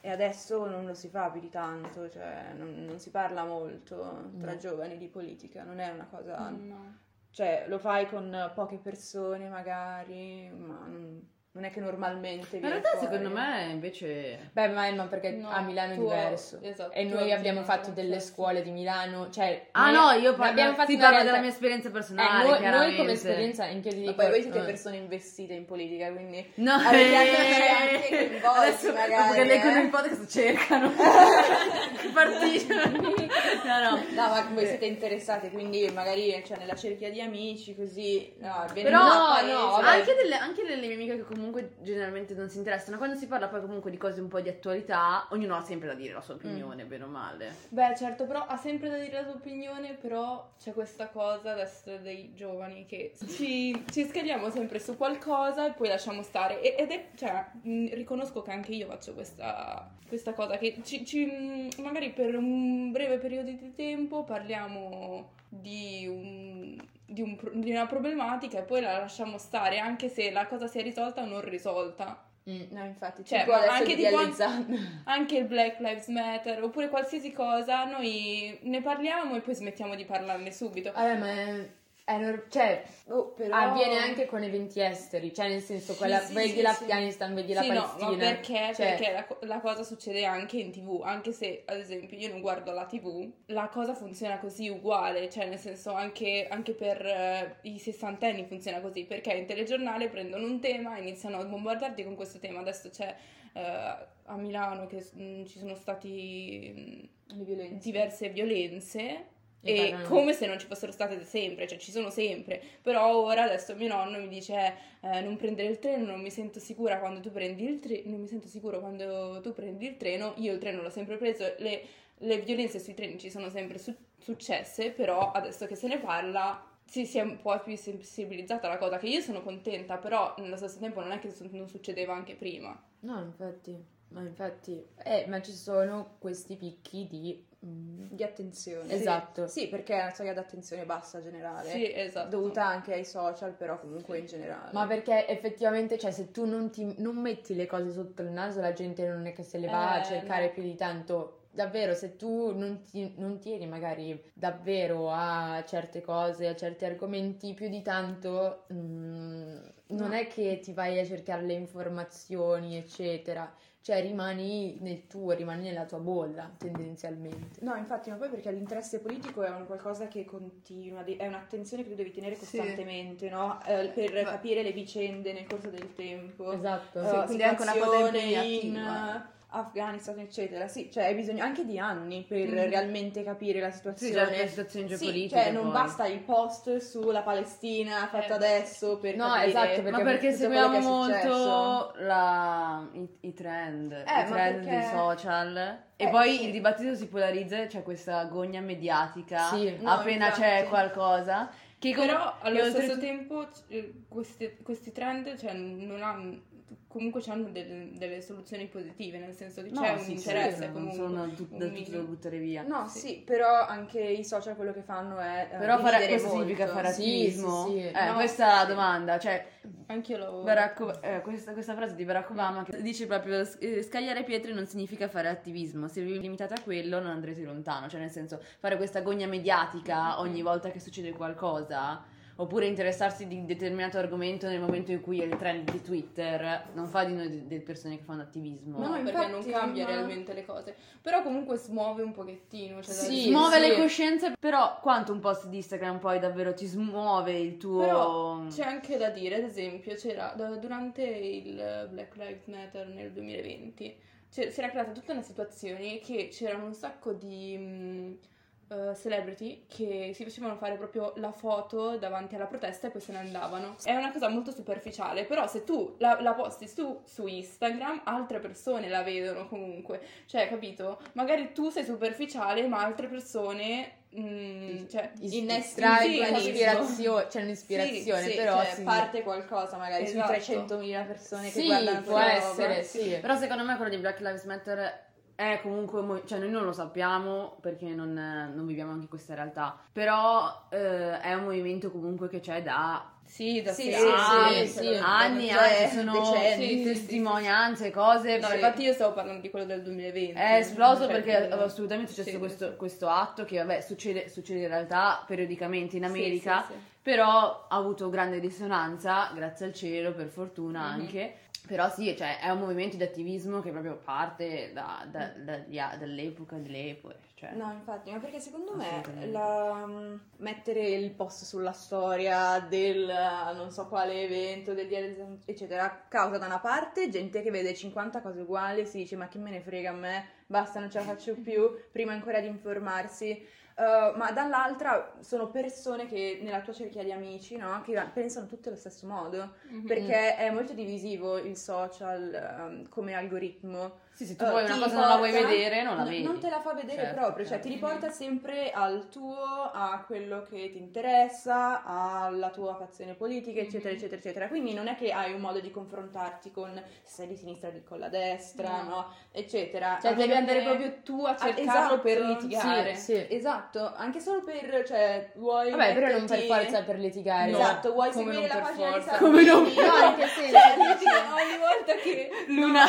E adesso non lo si fa più di tanto, cioè non, non si parla molto tra No. giovani di politica, non è una cosa... No. Cioè, lo fai con poche persone magari, ma non, non è che normalmente In realtà fuori. secondo me invece... beh, ma, ma perché No, a Milano è tuo- diverso. esatto, e noi abbiamo fatto delle fa- scuole di Milano, cioè... Ah noi- no, io noi parlo, abbiamo fatto si una parla realtà- della mia esperienza Eh, personale, noi, noi chiaramente. come esperienza, in ti Ma poi voi siete eh, persone investite in politica, quindi No, avete eh, anche coinvolti adesso magari, dopo che leggono eh. il podcast cercano partito. No, no. No, ma voi siete interessate, quindi magari cioè, nella cerchia di amici, così... No, viene Però no, no, anche, delle, anche delle mie amiche che comunque generalmente non si interessano, quando si parla poi comunque di cose un po' di attualità, ognuno ha sempre da dire la sua opinione, bene o male. Beh, certo, però ha sempre da dire la sua opinione, però c'è questa cosa adesso dei giovani che ci, ci scagliamo sempre su qualcosa e poi lasciamo stare. E- Ed è, cioè, mh, riconosco che anche io faccio questa, questa cosa, che ci, ci- magari per un breve periodo di tempo parliamo di, un- di un di una problematica e poi la lasciamo stare, anche se la cosa sia risolta o non risolta. mm. No, infatti, Cioè, anche di Zan. anche il Black Lives Matter oppure qualsiasi cosa, noi ne parliamo e poi smettiamo di parlarne subito. Vabbè, ma è nor- cioè, Oh, però... avviene anche con eventi esteri, cioè nel senso, quella, sì, vedi sì, l'Afghanistan, vedi la sì, no, Palestina. ma perché? Cioè, Perché la, la cosa succede anche in tv, anche se ad esempio io non guardo la tv, la cosa funziona così uguale, cioè nel senso anche, anche per eh, i sessantenni funziona così, perché in telegiornale prendono un tema e iniziano a bombardarti con questo tema, adesso c'è eh, a Milano che mm, ci sono stati mm, diverse violenze E parlano- come se non ci fossero state da sempre, cioè ci sono sempre, però ora adesso mio nonno mi dice eh, non prendere il treno, non mi sento sicura quando tu prendi il treno, non mi sento sicuro quando tu prendi il treno, io il treno l'ho sempre preso, le, le violenze sui treni ci sono sempre su- successe, però adesso che se ne parla si, si è un po' più sensibilizzata la cosa, che io sono contenta, però nello stesso tempo non è che non succedeva anche prima. No, infatti, ma infatti, eh, ma ci sono questi picchi di... mm, Di attenzione. Esatto. Sì, perché è una soglia d'attenzione bassa generale. Sì, esatto. Dovuta anche ai social, però comunque in generale. Ma perché effettivamente, cioè, se tu non, ti, non metti le cose sotto il naso, la gente non è che se le va a Eh, cercare no. più di tanto. Davvero, se tu non, ti, non tieni magari davvero a certe cose, a certi argomenti più di tanto, mm, non è che ti vai a cercare le informazioni, eccetera. Cioè, rimani nel tuo, rimani nella tua bolla, tendenzialmente. No, infatti, ma poi perché l'interesse politico è un qualcosa che continua, è un'attenzione che tu devi tenere costantemente, no? Eh, per Ma- capire le vicende nel corso del tempo. Esatto. Eh, Sì, quindi è anche una cosa impegnativa. in Afghanistan, eccetera. Sì, cioè hai bisogno anche di anni per Mhm. realmente capire la Sì, situazione. certe situazioni Sì, geopolitiche. cioè non poi. basta il post sulla Palestina fatto Eh, adesso per no, capire esatto, perché Ma perché seguiamo molto la- i, i trend, i ma trend perché- dei social e Eh, poi sì. il dibattito si polarizza c'è questa agogna mediatica Sì. No, appena c'è infatti. qualcosa che Però allo stesso tempo eh, questi, questi trend cioè, non hanno comunque hanno del- delle soluzioni positive, nel senso che No, c'è sì, un interesse non comunque. sono tut- un da tutto da buttare via. No, Sì. sì. però anche i social quello che fanno è eh, Però fare, questo molto. significa fare Sì, attivismo? sì, sì. Eh, No, questa è la sì. domanda. Cioè, Anch'io lo... Barack eh, questa, questa frase di Barack Obama che dice proprio eh, scagliare pietre non significa fare attivismo, se vi limitate a quello non andrete lontano, cioè nel senso fare questa gogna mediatica ogni volta che succede qualcosa oppure interessarsi di un determinato argomento nel momento in cui è il trend di Twitter non fa di noi de- delle persone che fanno attivismo. No, perché infatti, non cambia ma- realmente le cose. Però comunque smuove un pochettino. Cioè Sì, dire- Smuove sì. le coscienze, però quanto un post di Instagram poi davvero ti smuove il tuo... Però c'è anche da dire, ad esempio, c'era durante il Black Lives Matter nel 2020 c'è- si era creata tutta una situazione che c'erano un sacco di eh, celebrity che si facevano fare proprio la foto davanti alla protesta e poi se ne andavano. È una cosa molto superficiale, però se tu la, la posti su, su Instagram, altre persone la vedono comunque. Cioè, capito? Magari tu sei superficiale, ma altre persone... mm, cioè, un'ispirazione, c'è un'ispirazione, Sì, sì, però cioè, sì. parte qualcosa magari Esatto. su 300.000 persone che Sì, guardano può essere, sì. Però secondo me quello di Black Lives Matter è comunque, cioè noi non lo sappiamo perché non, non viviamo anche questa realtà, però eh, è un movimento comunque che c'è da Sì, da Sì, sì, anni, sì, sì. anni, Cioè, anni, sono decenni. Testimonianze, cose. No, cioè, infatti io stavo parlando di quello del 2020. è esploso Cioè, perché quello- assolutamente è successo questo, questo atto che vabbè succede, succede in realtà periodicamente in America, però ha avuto grande risonanza, grazie al cielo, per fortuna Mhm. anche. Però sì, cioè, è un movimento di attivismo che proprio parte da- da- dagli a- dall'epoca delle epoche. Cioè. No, infatti, ma perché secondo me la- mm, mettere il post sulla storia del eh, non so quale evento, del dia del- eccetera, causa da una parte gente che vede 50 cose uguali e si dice ma chi me ne frega a me, basta, non ce la faccio più, prima ancora di informarsi. Uh, ma dall'altra sono persone che nella tua cerchia di amici, no? Che pensano tutte allo stesso modo, Mhm. perché è molto divisivo il social ehm, come algoritmo. Sì, se tu Eh, vuoi ti una cosa non la vuoi riporta- vedere, non la no, vedi. Non te la fa vedere Certo, proprio, cioè certo. ti riporta sempre al tuo, a quello che ti interessa, alla tua fazione politica, eccetera, Mhm. eccetera, eccetera. Quindi non è che hai un modo di confrontarti con se sei di sinistra di con la destra, No. no, eccetera. Cioè, devi andare proprio tu a Ah, cercarlo esatto, per litigare. Sì, sì. Esatto, anche solo per, cioè, vuoi Vabbè, però non per metterti- forza per litigare. Esatto, vuoi come seguire la per pagina forza. di Come non Salvini? No, in che senso? Cioè, ogni volta che... Luna,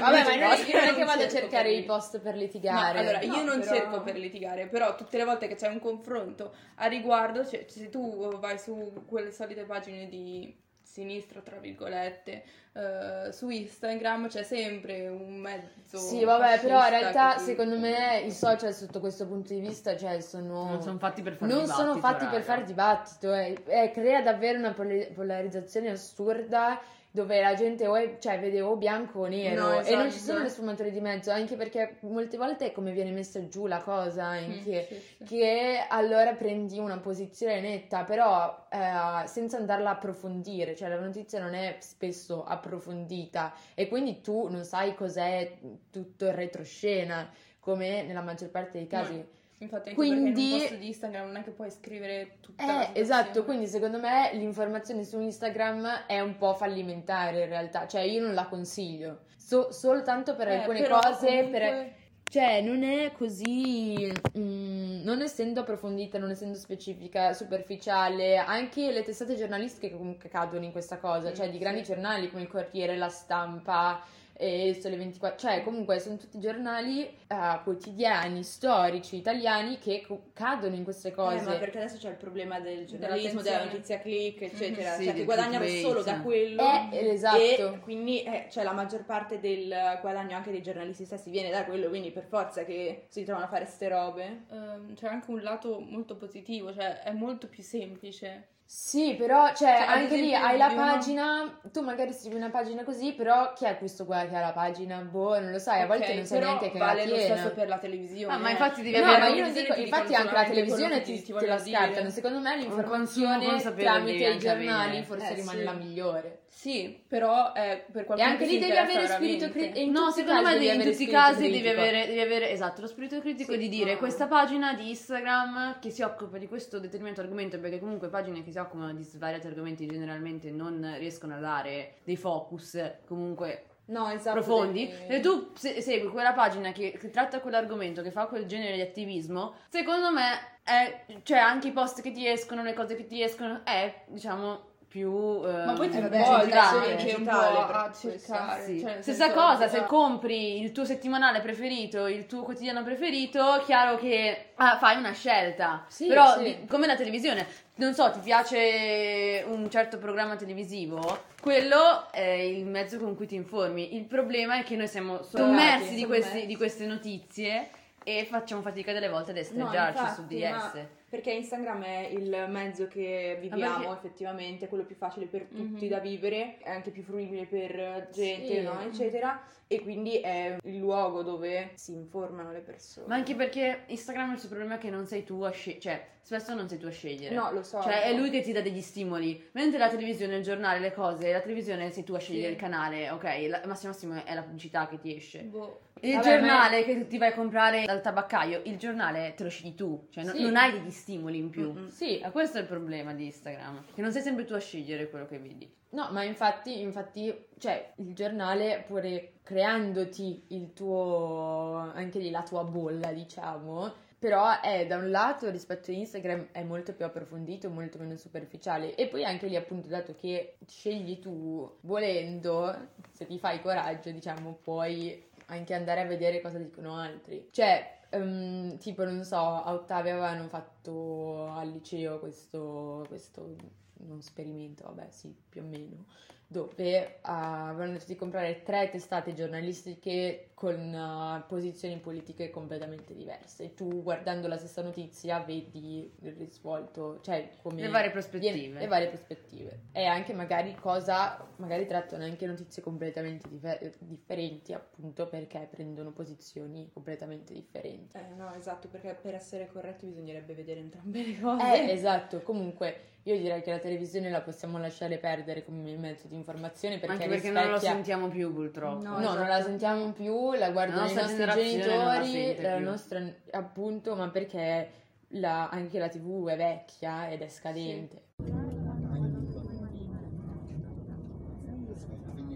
Vabbè, ma non è, Io io non è non che vado a cercare per i post per No, litigare. allora, io No, non però- cerco per litigare, però tutte le volte che c'è un confronto a riguardo, cioè, se tu vai su quelle solite pagine di sinistra, tra virgolette, eh, su Instagram c'è sempre un mezzo. Sì, vabbè, però in realtà ti- secondo me i social sotto questo punto di vista, cioè, sono... non sono fatti per fare non dibattito, sono fatti per raga. fare dibattito, eh. Eh, crea davvero una polarizzazione assurda dove la gente o è- cioè, vede o bianco o nero No, e non ci esatto. sono le sfumature di mezzo, anche perché molte volte è come viene messa giù la cosa, anche Mm, sì, sì. che allora prendi una posizione netta, però eh, senza andarla a approfondire, cioè la notizia non è spesso approfondita e quindi tu non sai cos'è tutto il retroscena, come nella maggior parte dei casi. Infatti, anche Quindi- un post di Instagram non è che puoi scrivere tutta la Eh, esatto, quindi secondo me l'informazione su Instagram è un po' fallimentare in realtà, cioè io non la consiglio, So- soltanto per Eh, alcune cose, comunque- per- cioè non è così, mm, non essendo approfondita, non essendo specifica, superficiale, anche le testate giornalistiche che comunque cadono in questa cosa, Mm, cioè di grandi sì. giornali come il Corriere, La Stampa, e il Sole 24, cioè comunque sono tutti giornali eh, quotidiani, storici, italiani che co- cadono in queste cose. Eh, ma perché adesso c'è il problema del giornalismo, della notizia click, eccetera, Sì, cioè che guadagnano clickbait. solo da quello. Eh, esatto. E quindi eh, cioè, la maggior parte del guadagno anche dei giornalisti stessi viene da quello, quindi per forza che si trovano a fare ste robe. Ehm, c'è anche un lato molto positivo, cioè è molto più semplice. Sì, però, cioè, Cioè, anche lì hai la pagina, tu magari segui una pagina così, però chi è questo qua che ha la pagina? Boh, non lo sai, a volte Ok, non sai neanche che vale la lo tiene. stesso per la televisione. Ah, ma infatti devi Eh, No, avere ma io non dico, ti infatti anche la televisione ti, ti te la scartano. Secondo me l'informazione tramite i giornali avere. forse Eh, rimane sì. la migliore. Sì, però eh, per E qualcuno anche che lì devi avere spirito critico. No, secondo me devi in tutti i casi devi avere, devi avere, esatto, lo spirito critico Sì, di dire no. questa pagina di Instagram che si occupa di questo determinato argomento, perché comunque pagine che si occupano di svariati argomenti generalmente non riescono a dare dei focus comunque No, esatto. profondi. devi- Se tu se- segui quella pagina che, che tratta quell'argomento, che fa quel genere di attivismo, secondo me è, cioè anche i post che ti escono, le cose che ti escono, è diciamo più... Ma poi ti eh, vabbè, porta incentivante. anche un po' digitale per a questo. cercare. Sì. cioè, Stessa cosa, se eh, compri il tuo settimanale preferito, il tuo quotidiano preferito, chiaro che ah, fai una scelta. Sì, Però, sì. come la televisione, non so, ti piace un certo programma televisivo, quello è il mezzo con cui ti informi. Il problema è che noi siamo sommersi di, questi- di queste notizie e facciamo fatica delle volte ad estraggiarci infatti, su di esse. Perché Instagram è il mezzo che viviamo perché- effettivamente, quello più facile per tutti Mhm. da vivere, è anche più fruibile per gente, Sì. no? eccetera. E quindi è il luogo dove si informano le persone. Ma anche perché Instagram il suo problema è che non sei tu a scegliere, cioè spesso non sei tu a scegliere. No, lo so. Cioè, è no. lui che ti dà degli stimoli. Mentre la televisione, il giornale, le cose, la televisione sei tu a scegliere Sì. il canale, ok? La, massimo massimo è la pubblicità che ti esce. boh. Il Vabbè, giornale che ti vai a comprare dal tabaccaio, il giornale te lo scegli tu, cioè Sì. non hai degli stimoli in più. Mm-mm. Sì, E questo è il problema di Instagram, che non sei sempre tu a scegliere quello che vedi. No, ma infatti, infatti, cioè, il giornale pure creandoti il tuo, anche lì la tua bolla, diciamo, però è da un lato rispetto a Instagram è molto più approfondito, molto meno superficiale e poi anche lì appunto dato che scegli tu volendo, se ti fai coraggio, diciamo, puoi anche andare a vedere cosa dicono altri. Cioè, ehm, tipo, non so, a Ottavia avevano fatto al liceo questo, questo uno sperimento, vabbè, sì, più o meno, dove ah, avevano detto di comprare tre testate giornalistiche con ah, posizioni politiche completamente diverse. Tu guardando la stessa notizia vedi il risvolto, cioè come Le varie prospettive. viene- le varie prospettive. E anche magari cosa, magari trattano anche notizie completamente dife- differenti, appunto perché prendono posizioni completamente differenti. Eh, no, esatto, perché per essere corretti bisognerebbe vedere entrambe le cose. Eh, esatto, comunque io direi che la televisione la possiamo lasciare perdere come mezzo di informazione perché, Anche perché non lo rispecchia- sentiamo più, purtroppo. No, No, esatto. non la sentiamo più, la guardano La i nostri non la genitori, la più. nostra appunto, ma perché la- anche la TV è vecchia ed è scadente.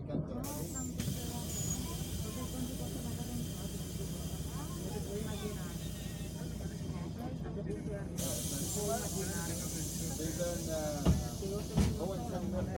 Canto